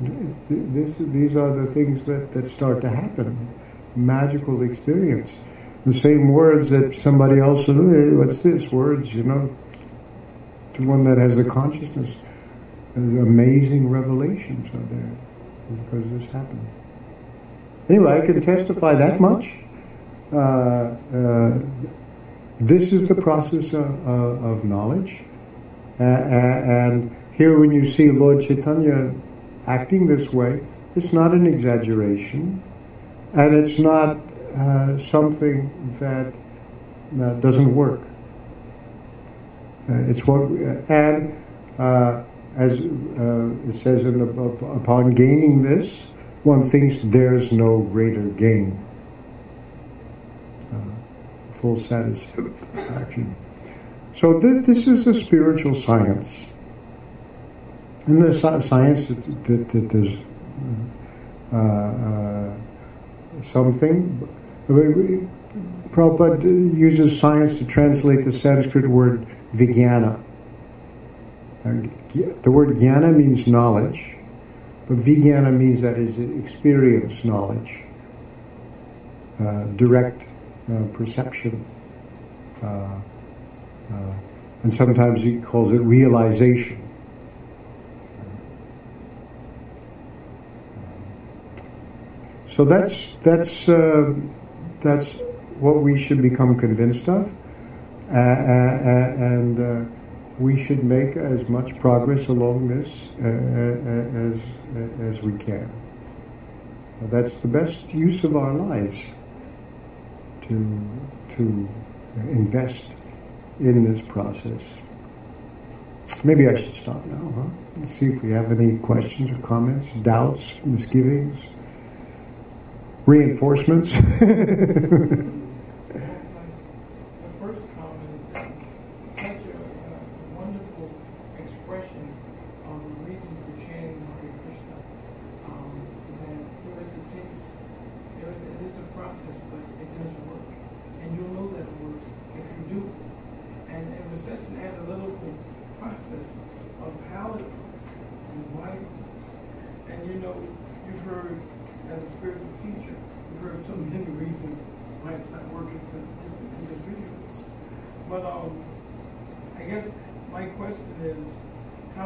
This, these are the things that, that start to happen. Magical experience. The same words that somebody else will hey, what's this? Words, you know, to one that has the consciousness. Amazing revelations are there because this happened. Anyway, I can testify that much. Uh, uh, this is the process of, of knowledge. Uh, and here when you see Lord Chaitanya acting this way, it's not an exaggeration, and it's not uh, something that uh, doesn't work. Uh, it's what, and uh, as uh, it says in the upon gaining this, one thinks there's no greater gain. Full satisfaction. So th- this is a spiritual science. In the science that, that, there's uh, uh, something, Prabhupada uses science to translate the Sanskrit word vijnana. Uh, the word jnana means knowledge, but vijnana means that is experience knowledge, uh, direct uh, perception. Uh, and sometimes he calls it realization. So that's that's uh, that's what we should become convinced of, uh, uh, uh and uh, we should make as much progress along this uh, as as we can. That's the best use of our lives to to invest in this process. Maybe I should stop now, huh? Let's see if we have any questions or comments, doubts, misgivings, reinforcements. *laughs*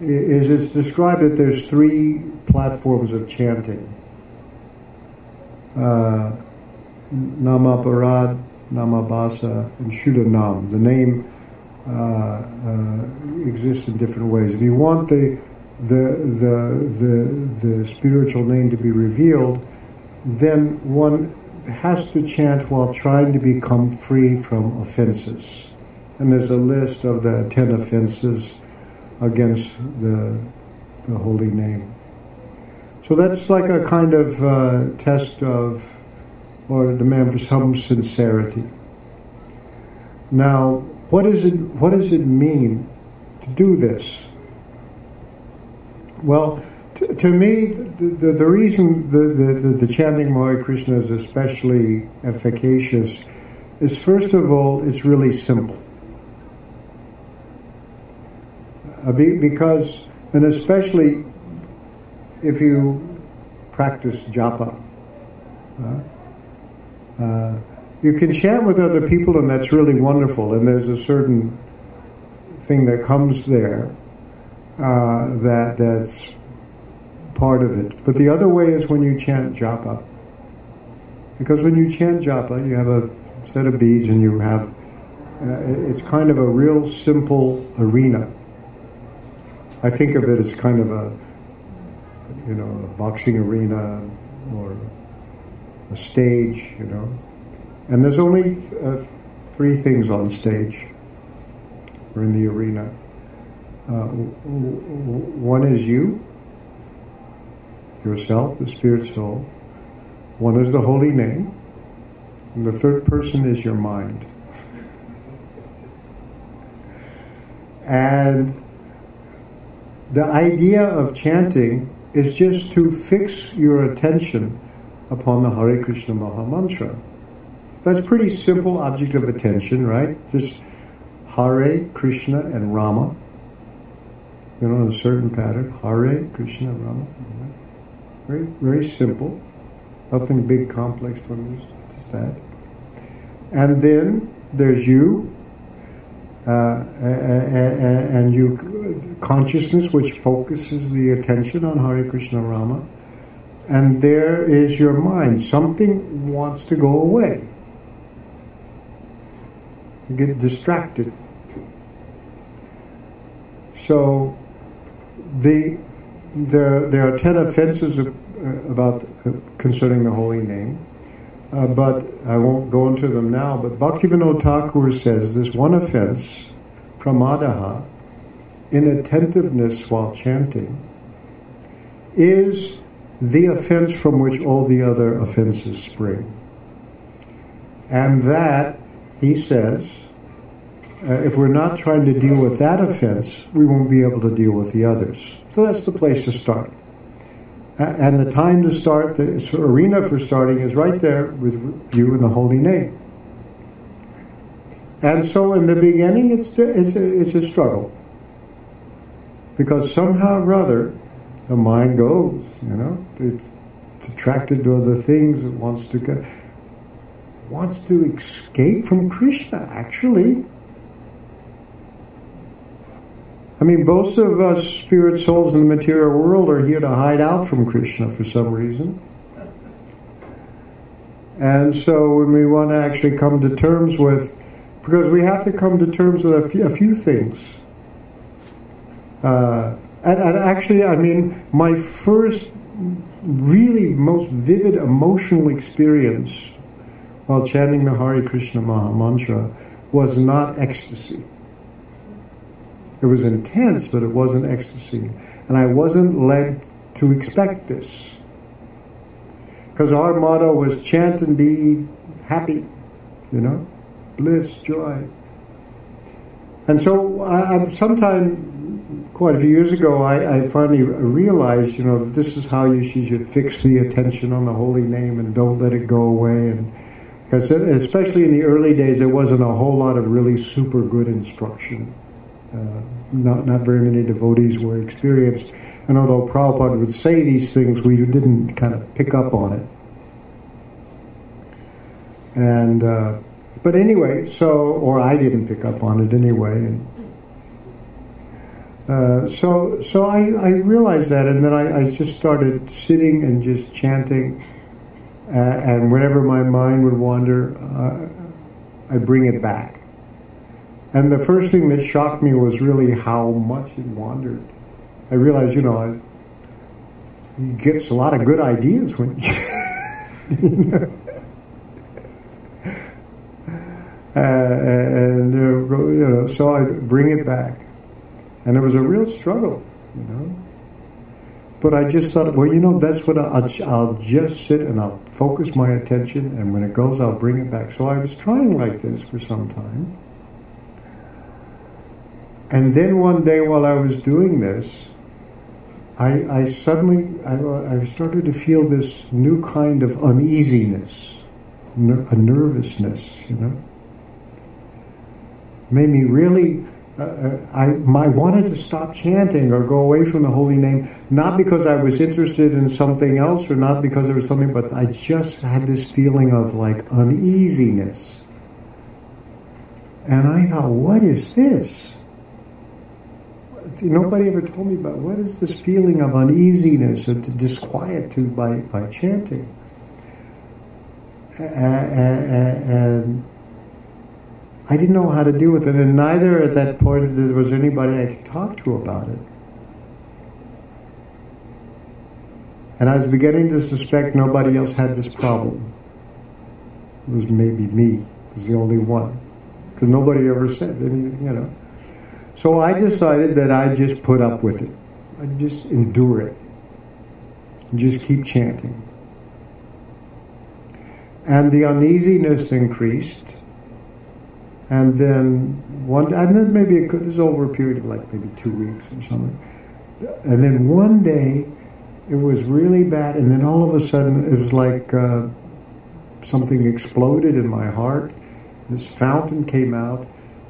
is it's described that there's three platforms of chanting. Uh, Namaparad, Namabhasa, and Shuddhanam. The name uh, uh, exists in different ways. If you want the the, the, the, the spiritual name to be revealed, then one has to chant while trying to become free from offenses. And there's a list of the ten offenses against the, the holy name. So that's like a kind of uh, test of, or demand for some sincerity. Now, what, is it, what does it mean to do this? Well, to, to me, the, the, the reason the, the, the, chanting Hare Krishna is especially efficacious is first of all, it's really simple. Uh, because, and especially if you practice japa, uh, uh, you can chant with other people and that's really wonderful and there's a certain thing that comes there uh, that that's part of it. But the other way is when you chant japa. Because when you chant japa, you have a set of beads and you have, uh, it's kind of a real simple arena. I think of it as kind of a, you know, a boxing arena or a stage, you know. And there's only uh, three things on stage or in the arena. Uh, one is you, yourself, the spirit soul. One is the holy name. And the third person is your mind. and the idea of chanting is just to fix your attention upon the Hare Krishna Maha Mantra. That's pretty simple object of attention, right? Just Hare, Krishna, and Rama you know, in a certain pattern. Hare, Krishna, Rama. Very, very simple. Nothing big, complex just that. And then there's you, and you consciousness which focuses the attention on Hare Krishna Rama, and there is your mind. Something wants to go away. You get distracted. So the, there, there are ten offenses of, uh, about uh, concerning the holy name, uh, but I won't go into them now. But Bhaktivinoda Thakur says this one offense, pramadaha, inattentiveness while chanting, is the offense from which all the other offenses spring. And that, he says, uh, if we're not trying to deal with that offense, we won't be able to deal with the others. So that's the place to start. And the time to start, the arena for starting is right there with you in the holy name. And so in the beginning, it's, it's, a, it's a struggle. Because somehow or other, the mind goes, you know, it's, it's attracted to other things, it wants to go, wants to escape from Krishna, actually. I mean, both of us spirit souls in the material world are here to hide out from Krishna for some reason. And so when we want to actually come to terms with, because we have to come to terms with a few, a few things. Uh, and, and actually, I mean, my first really most vivid emotional experience while chanting the Hare Krishna Maha Mantra was not ecstasy. It was intense, but it wasn't ecstasy. And I wasn't led to expect this. Because our motto was chant and be happy, you know, bliss, joy. And so, I, sometime quite a few years ago, I, I, finally realized, you know, that this is how you should fix the attention on the holy name and don't let it go away. And because especially in the early days, there wasn't a whole lot of really super good instruction. Uh, not not very many devotees were experienced, and although Prabhupada would say these things, we didn't kind of pick up on it. And uh, but anyway, so or I didn't pick up on it anyway, and uh, so so I, I realized that, and then I, I just started sitting and just chanting, uh, and whenever my mind would wander, uh, I bring it back. And the first thing that shocked me was really how much he wandered. I realized, you know, I, he gets a lot of good ideas when. you *laughs* know, uh, and uh, you know, so I bring it back, and it was a real struggle, you know. But I just thought, well, you know, that's what I'll, I'll just sit and I'll focus my attention, and when it goes, I'll bring it back. So I was trying like this for some time. And then one day while I was doing this, I, I suddenly, I, I, started to feel this new kind of uneasiness, ner- a nervousness, you know made me really uh, uh, I, I wanted to stop chanting or go away from the holy name, not because I was interested in something else or not because there was something, but I just had this feeling of like uneasiness. And I thought, what is this? Nobody ever told me about what is this feeling of uneasiness and disquietude by, by chanting. And, and um, I didn't know how to deal with it, and neither at that point was anybody I could talk to about it. And I was beginning to suspect nobody else had this problem. It was maybe me, it was the only one. Because nobody ever said anything, you know. So I decided that I'd just put up with it. I'd just endure it. Just keep chanting. And the uneasiness increased and then one, and then maybe it could, this is over a period of like maybe two weeks or something. And then one day, it was really bad, and then all of a sudden, it was like uh, something exploded in my heart. This fountain came out,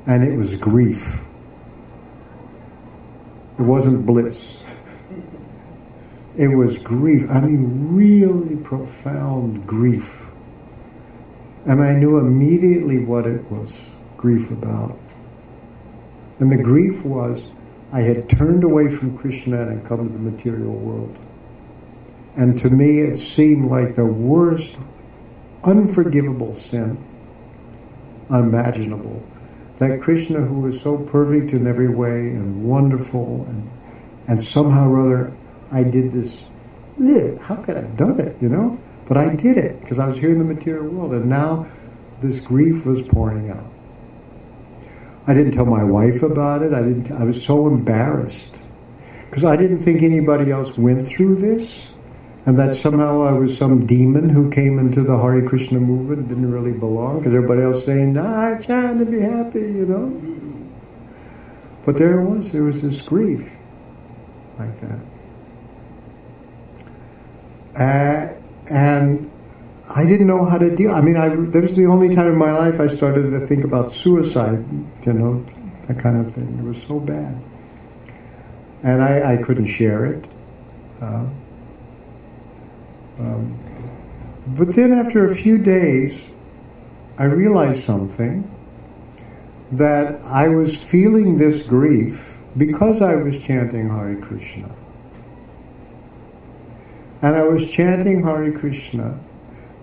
and it was grief. It wasn't bliss. It was grief. I mean, really profound grief. And I knew immediately what it was grief about. And the grief was I had turned away from Krishna and come to the material world. And to me, it seemed like the worst, unforgivable sin unimaginable. That Krishna, who was so perfect in every way and wonderful, and, and somehow or other, I did this. How could I have done it, you know? But I did it because I was here in the material world, and now this grief was pouring out. I didn't tell my wife about it. I didn't. I was so embarrassed because I didn't think anybody else went through this, and that somehow I was some demon who came into the Hare Krishna movement didn't really belong because everybody else saying, "Nah, I'm trying to be happy," you know. But there it was. There was this grief like that, uh, and I didn't know how to deal. I mean, I, that was the only time in my life I started to think about suicide, you know, that kind of thing. It was so bad. And I, I couldn't share it. Uh, um, but then after a few days, I realized something that I was feeling this grief because I was chanting Hare Krishna. And I was chanting Hare Krishna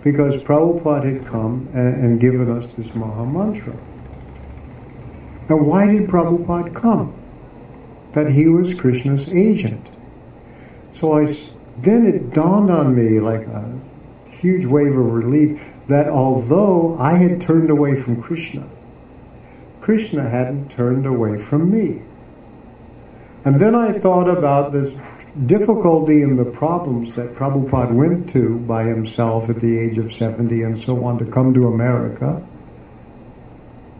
because Prabhupada had come and, and given us this Maha Mantra. And why did Prabhupada come? That he was Krishna's agent. So I, then it dawned on me like a huge wave of relief that although I had turned away from Krishna, Krishna hadn't turned away from me. And then I thought about this difficulty and the problems that Prabhupada went to by himself at the age of 70 and so on to come to America.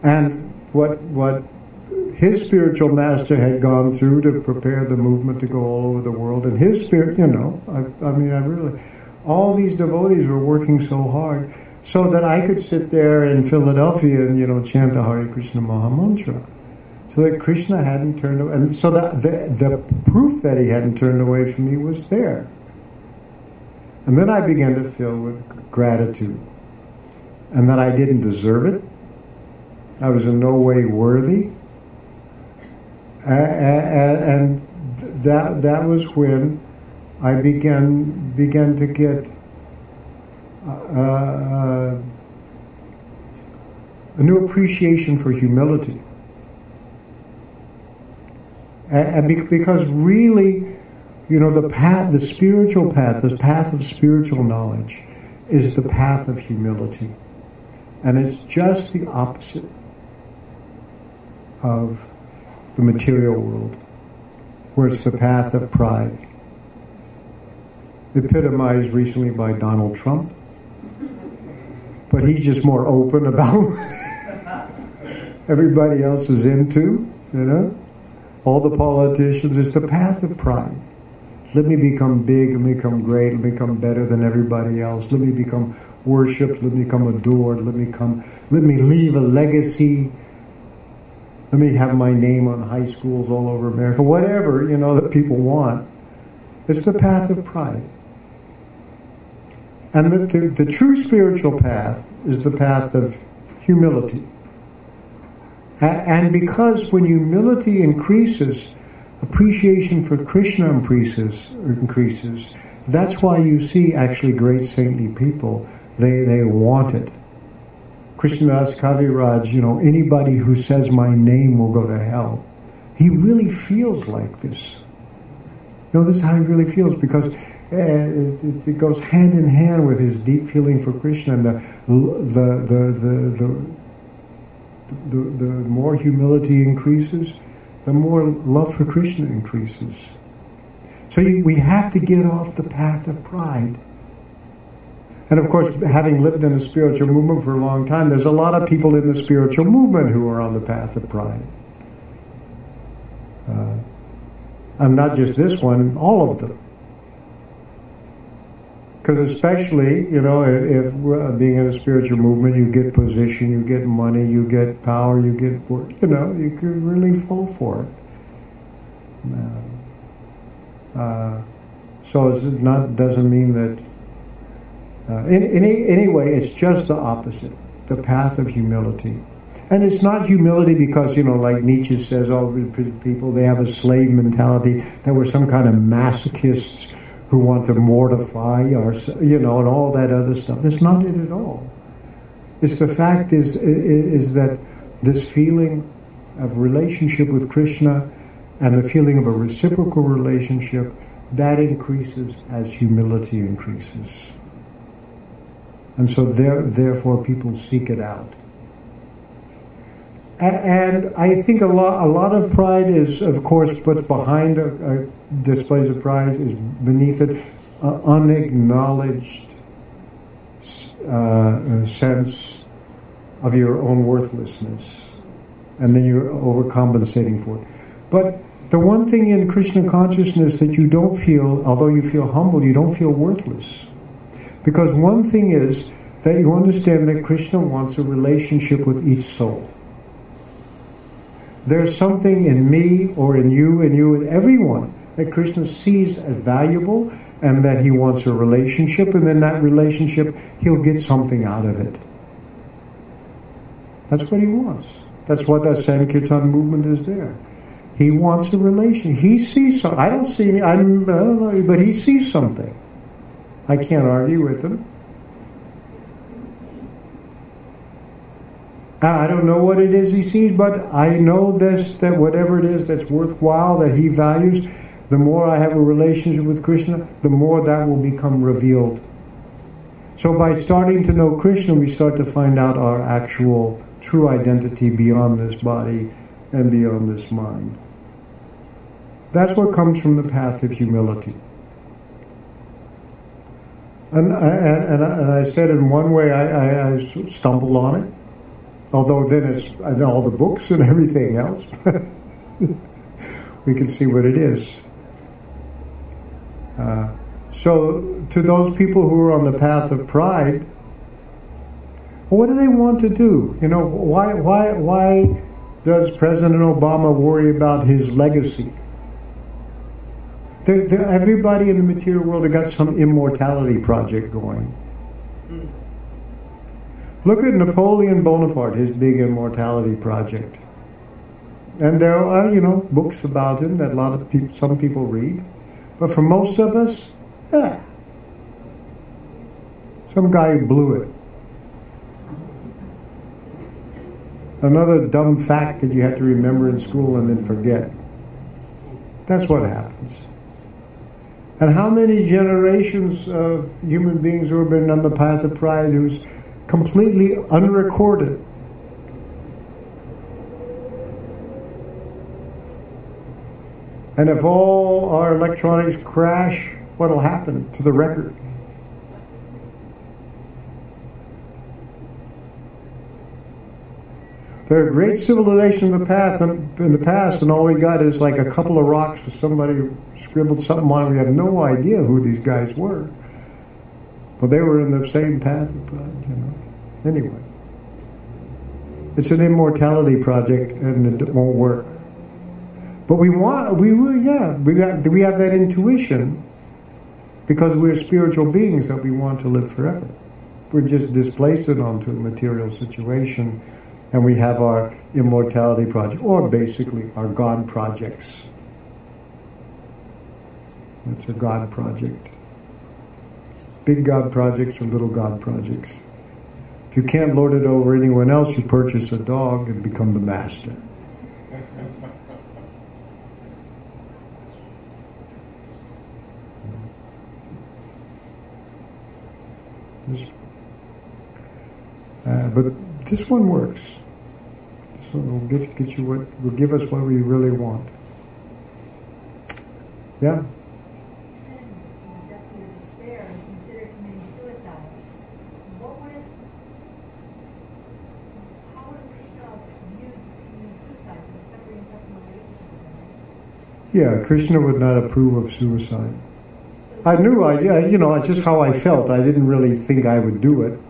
And what, what his spiritual master had gone through to prepare the movement to go all over the world. And his spirit, you know, I, I mean, I really, all these devotees were working so hard so that I could sit there in Philadelphia and, you know, chant the Hare Krishna Maha Mantra so that Krishna hadn't turned away, and so that the, the proof that he hadn't turned away from me was there. And then I began to fill with gratitude, and that I didn't deserve it. I was in no way worthy, and that that was when I began began to get. Uh, uh, a new appreciation for humility and because really, you know, the path, the spiritual path, the path of spiritual knowledge is the path of humility. And it's just the opposite of the material world, where it's the path of pride. Epitomized recently by Donald Trump. But he's just more open about *laughs* everybody else is into, you know? all the politicians, it's the path of pride. Let me become big, let me become great, let me become better than everybody else. Let me become worshipped, let me become adored, let me come, let me leave a legacy. Let me have my name on high schools all over America. Whatever, you know, that people want. It's the path of pride. And the, the, the true spiritual path is the path of humility. And because when humility increases, appreciation for Krishna increases, increases. That's why you see actually great saintly people. They they want it. Krishnadas Kaviraj, you know, anybody who says my name will go to hell. He really feels like this. You know, this is how he really feels because uh, it, it, goes hand in hand with his deep feeling for Krishna and the the, the the, the more humility increases, the more love for Krishna increases. So you, we have to get off the path of pride. And of course, having lived in a spiritual movement for a long time, there's a lot of people in the spiritual movement who are on the path of pride. Uh, and not just this one, all of them. Because especially, you know, if, if uh, being in a spiritual movement, you get position, you get money, you get power, you get, work, you know, you could really fall for it. Uh, so it's not doesn't mean that. Uh, in, any anyway, it's just the opposite, the path of humility. And it's not humility because, you know, like Nietzsche says, all people, they have a slave mentality, that we're some kind of masochists who want to mortify or you know and all that other stuff. That's not it at all. It's the fact is is that this feeling of relationship with Krishna and the feeling of a reciprocal relationship that increases as humility increases. And so there, therefore people seek it out. And I think a lot, a lot of pride is, of course, what's behind a, a displays of pride is beneath it, uh, unacknowledged uh, sense of your own worthlessness, and then you're overcompensating for it. But the one thing in Krishna consciousness that you don't feel, although you feel humble, you don't feel worthless. Because one thing is that you understand that Krishna wants a relationship with each soul. There's something in me or in you and you and everyone that Krishna sees as valuable and that he wants a relationship and in that relationship he'll get something out of it. That's what he wants. That's what that Sankirtan movement is there. He wants a relation. He sees something. I don't see. I'm, uh, but he sees something. I can't argue with him. I don't know what it is he sees, but I know this that whatever it is that's worthwhile that he values, the more I have a relationship with Krishna, the more that will become revealed. So by starting to know Krishna, we start to find out our actual true identity beyond this body and beyond this mind. That's what comes from the path of humility. And, and, and, I, and I said in one way I, I, I stumbled on it, although then it's in all the books and *laughs* everything else. *laughs* we can see what it is. Uh, so, to those people who are on the path of pride, what do they want to do? You know, why, why, why does President Obama worry about his legacy? Everybody in the material world has got some immortality project going. Look at Napoleon Bonaparte, his big immortality project. And there are, you know, books about him that a lot of people, some people read. But for most of us, yeah. Some guy blew it. Another dumb fact that you have to remember in school and then forget. That's what happens. And how many generations of human beings who have been on the path of pride who's completely unrecorded? And if all our electronics crash, what'll happen to the record? They're a great civilization in the past, and in the past, and all we got is like a couple of rocks with somebody scribbled something on. We have no idea who these guys were, but they were in the same path. You know. Anyway, it's an immortality project, and it won't work. But we want, we will, yeah, we got, we have that intuition because we're spiritual beings that we want to live forever. We're just displaced onto a material situation and we have our immortality project, or basically our God projects. That's a God project. Big God projects or little God projects. If you can't lord it over anyone else, you purchase a dog and become the master. Uh, but this one works. Will get, get you what will give us what we really want. Yeah. Yeah, Krishna would not approve of suicide. I knew, I, you know, just how I felt. I didn't really think I would do it,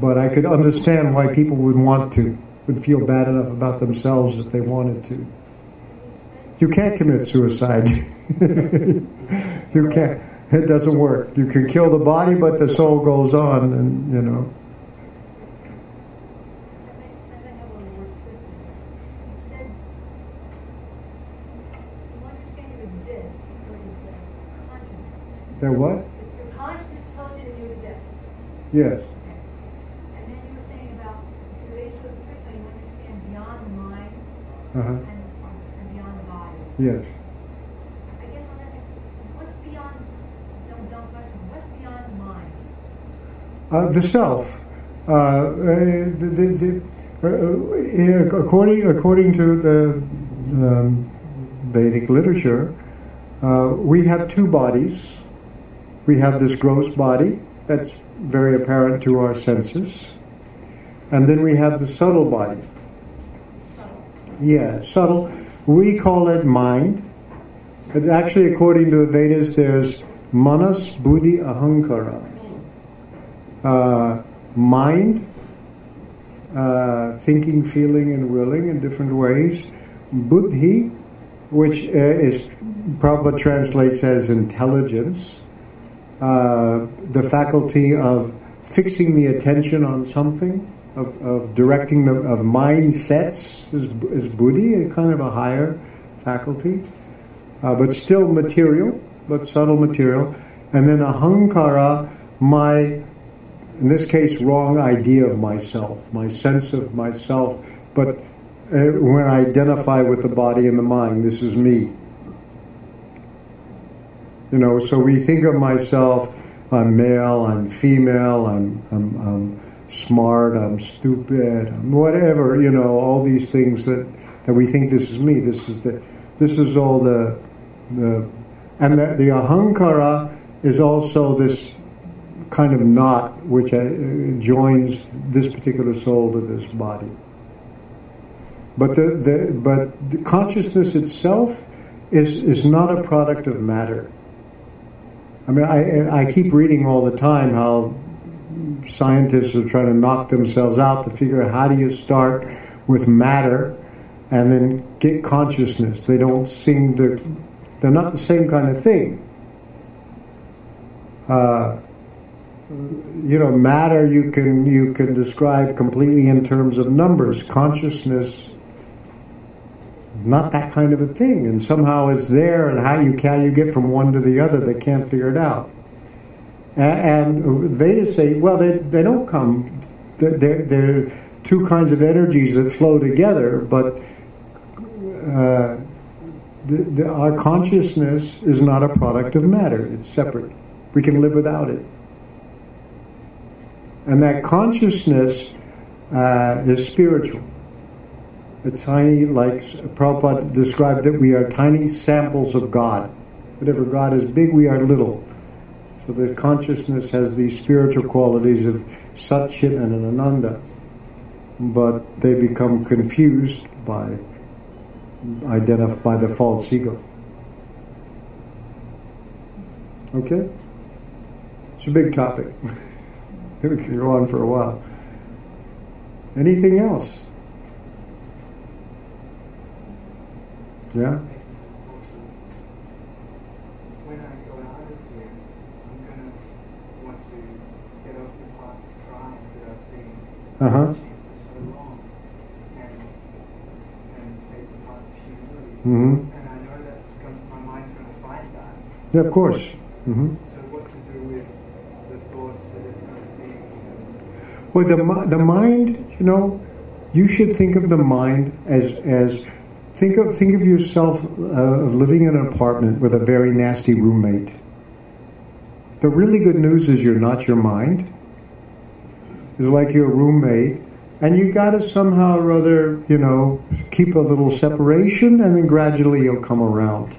but I could understand why people would want to would feel bad enough about themselves that they wanted to. You can't commit suicide. *laughs* you can't. It doesn't work. You can kill the body, but the soul goes on, and you know. That what? Your consciousness tells you that you exist. Yes. Uh-huh. and, and, beyond the body. Yes. I guess I'm asking, what's beyond, don't, don't question, what's beyond the mind? Uh, the self. Uh, uh the, the, the, uh, according, according to the um, Vedic literature, uh, we have two bodies. We have this gross body that's very apparent to our senses, and then we have the subtle body yeah, subtle. We call it mind. But actually, according to the Vedas, there's manas, buddhi, ahankara. uh, mind, uh, thinking, feeling, and willing in different ways. Buddhi, which uh, is Prabhupada translates as intelligence, uh, the faculty of fixing the attention on something, of, of directing the of mindsets is, is buddhi, a kind of a higher faculty, uh, but still material, but subtle material. And then ahankara, my, in this case, wrong idea of myself, my sense of myself, but uh, when I identify with the body and the mind, this is me. You know, so we think of myself, I'm male, I'm female, I'm, I'm, I'm smart, I'm stupid, I'm whatever, you know, all these things that, that we think this is me, this is the, this is all the, the and the, the ahankara is also this kind of knot which uh, joins this particular soul to this body. But the, the but the consciousness itself is is not a product of matter. I mean, I I keep reading all the time how scientists are trying to knock themselves out to figure out how do you start with matter and then get consciousness. They don't seem to, they're not the same kind of thing. Uh, you know, matter you can you can describe completely in terms of numbers. Consciousness, not that kind of a thing, and somehow it's there. And how you how you get from one to the other, they can't figure it out. And, Vedas say, well, they they don't come. They're, they're two kinds of energies that flow together, but uh, the, the, our consciousness is not a product of matter. It's separate. We can live without it. And that consciousness uh, is spiritual. It's tiny, like Prabhupada described that we are tiny samples of God. Whatever God is big, we are little. So the consciousness has these spiritual qualities of Satchit and Ananda, but they become confused by identify by the false ego. Okay? It's a big topic. *laughs* we can go on for a while. Anything else? Yeah? When I go out of here, I'm going to want to get off the path of trying that I've been Uh-huh. teaching for so long and, and take the path of humility. hmm And I know that's my mind's going to that. Yeah, of course. Mm-hmm. So what to do with the thoughts that it's going to be? Well, the the mind, you know, you should think of the mind as as think of think of yourself uh, of living in an apartment with a very nasty roommate. The really good news is you're not your mind. It's like your roommate, and you got to somehow or other, you know, keep a little separation, and then gradually you'll come around.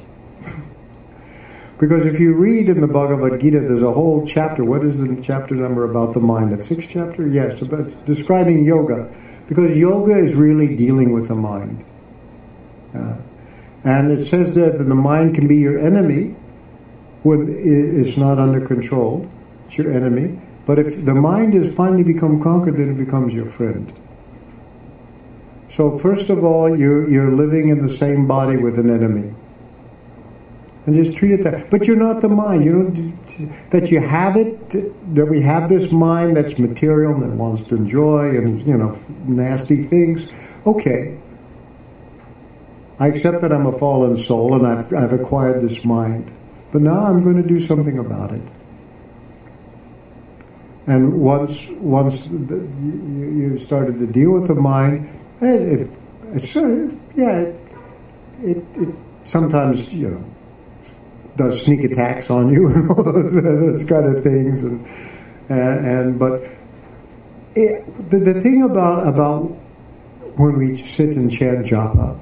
Because if you read in the Bhagavad Gita, there's a whole chapter. What is the chapter number about the mind? The sixth chapter? Yes, about describing yoga. Because yoga is really dealing with the mind. Uh, and it says that the mind can be your enemy when it's not under control. It's your enemy. But if the mind has finally become conquered, then it becomes your friend. So first of all, you're, you're living in the same body with an enemy and just treat it that. But you're not the mind. You know that you have it. That we have this mind that's material and that wants to enjoy and you know nasty things. Okay, I accept that I'm a fallen soul and I've I've acquired this mind, but now I'm going to do something about it. And once once the, you, you started to deal with the mind, it, it, it's, uh, yeah, it, it, it sometimes you know does sneak attacks on you *laughs* and all those, those kind of things. And and, and but it, the, the thing about about when we sit and chant japa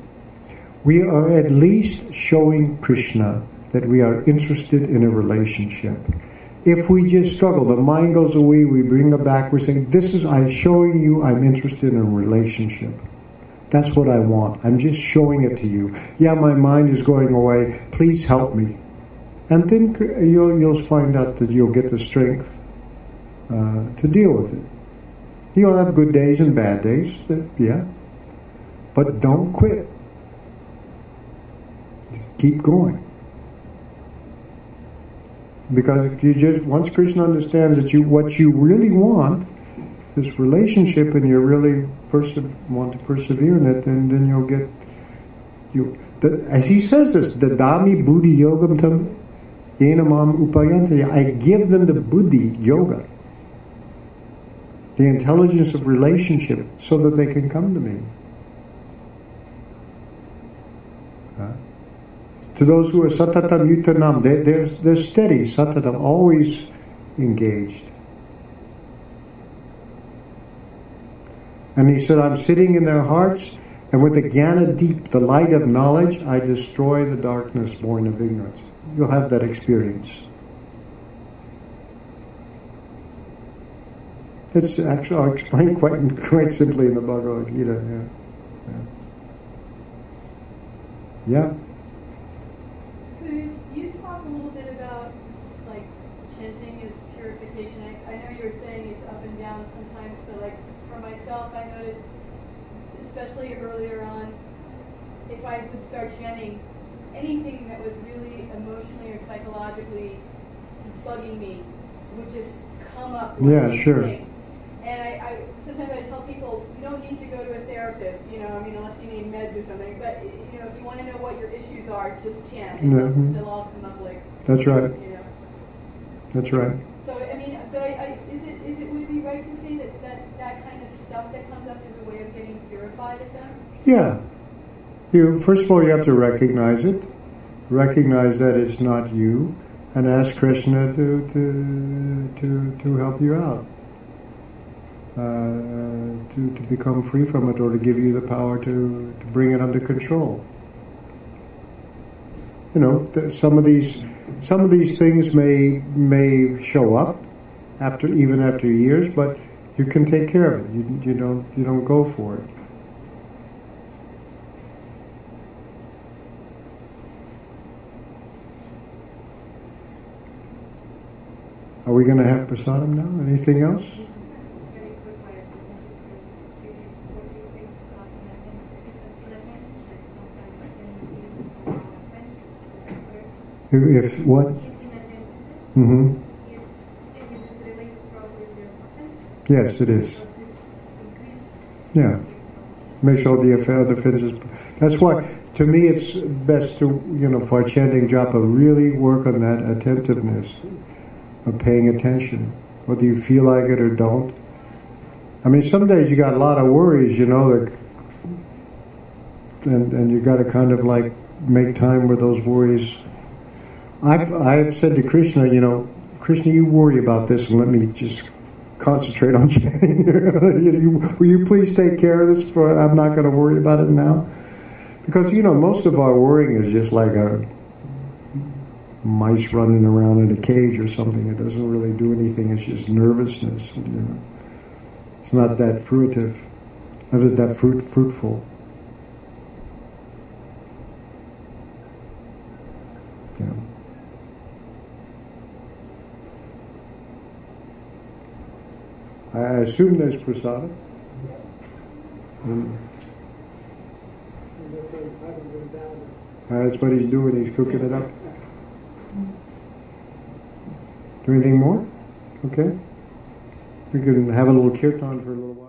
we are at least showing krishna that we are interested in a relationship if we just struggle the mind goes away we bring it back we're saying this is i'm showing you i'm interested in a relationship that's what i want i'm just showing it to you yeah my mind is going away please help me and then you'll, you'll find out that you'll get the strength uh, to deal with it. You'll have good days and bad days, uh, yeah, but don't quit. Just keep going. Because you just once Krishna understands that you what you really want, this relationship, and you really perse- want to persevere in it, then then you'll get you. The, as he says this, dadami buddhi yogam tam yenamam upayante. I give them the buddhi yoga, the intelligence of relationship, so that they can come to me. Huh? To those who are satatam yuktanam, they, they're, they're steady, satatam, always engaged. And he said, I'm sitting in their hearts, and with the jnana deep, the light of knowledge, I destroy the darkness born of ignorance. You'll have that experience. It's actually, I'll explain quite, quite simply in the Bhagavad Gita. Yeah. Yeah. yeah. Could you talk a little bit about like chanting as purification? I, I know you were saying it's up and down sometimes, but like for myself, I noticed, especially earlier on, if I would start chanting, anything that was really emotionally or psychologically bugging me would just come up. like Yeah, sure. thing. And I, I sometimes I tell people you don't need to go to a therapist, you know, I mean unless you need meds or something. But you know, if you want to know what your issues are, just chant, and they'll, mm-hmm. they'll all come up like. That's right. You know. That's right. So I mean, but I, I, is it is it would it be right to say that, that that kind of stuff that comes up is a way of getting purified of them? Yeah. You first of all you have to recognize it. Recognize that it's not you and ask Krishna to to to, to help you out. Uh, to, to become free from it or to give you the power to, to bring it under control. You know, some of these some of these things may may show up after even after years, but you can take care of it. You, you don't you don't go for it. Are we going to have prasadam now? Anything else? Offenses? If, if what? Hmm offenses. Yes, it is. Yeah. Makes all the other finishes. That's why, to me, it's best to you know for chanting japa really work on that attentiveness of paying attention, whether you feel like it or don't. I mean, some days you got a lot of worries, you know, that, and and you got to kind of like make time with those worries. I've I've said to Krishna, you know, Krishna, you worry about this and let me just concentrate on *laughs* chanting. Will you please take care of this? For I'm not going to worry about it now, because you know most of our worrying is just like a mice running around in a cage or something. It doesn't really do anything. It's just nervousness. You know, it's not that fruitive. Not that fruit fruitful. Yeah. I assume there's prasada. Mm. That's what he's doing. He's cooking it up. Do anything more? Okay. We can have a little kirtan for a little while.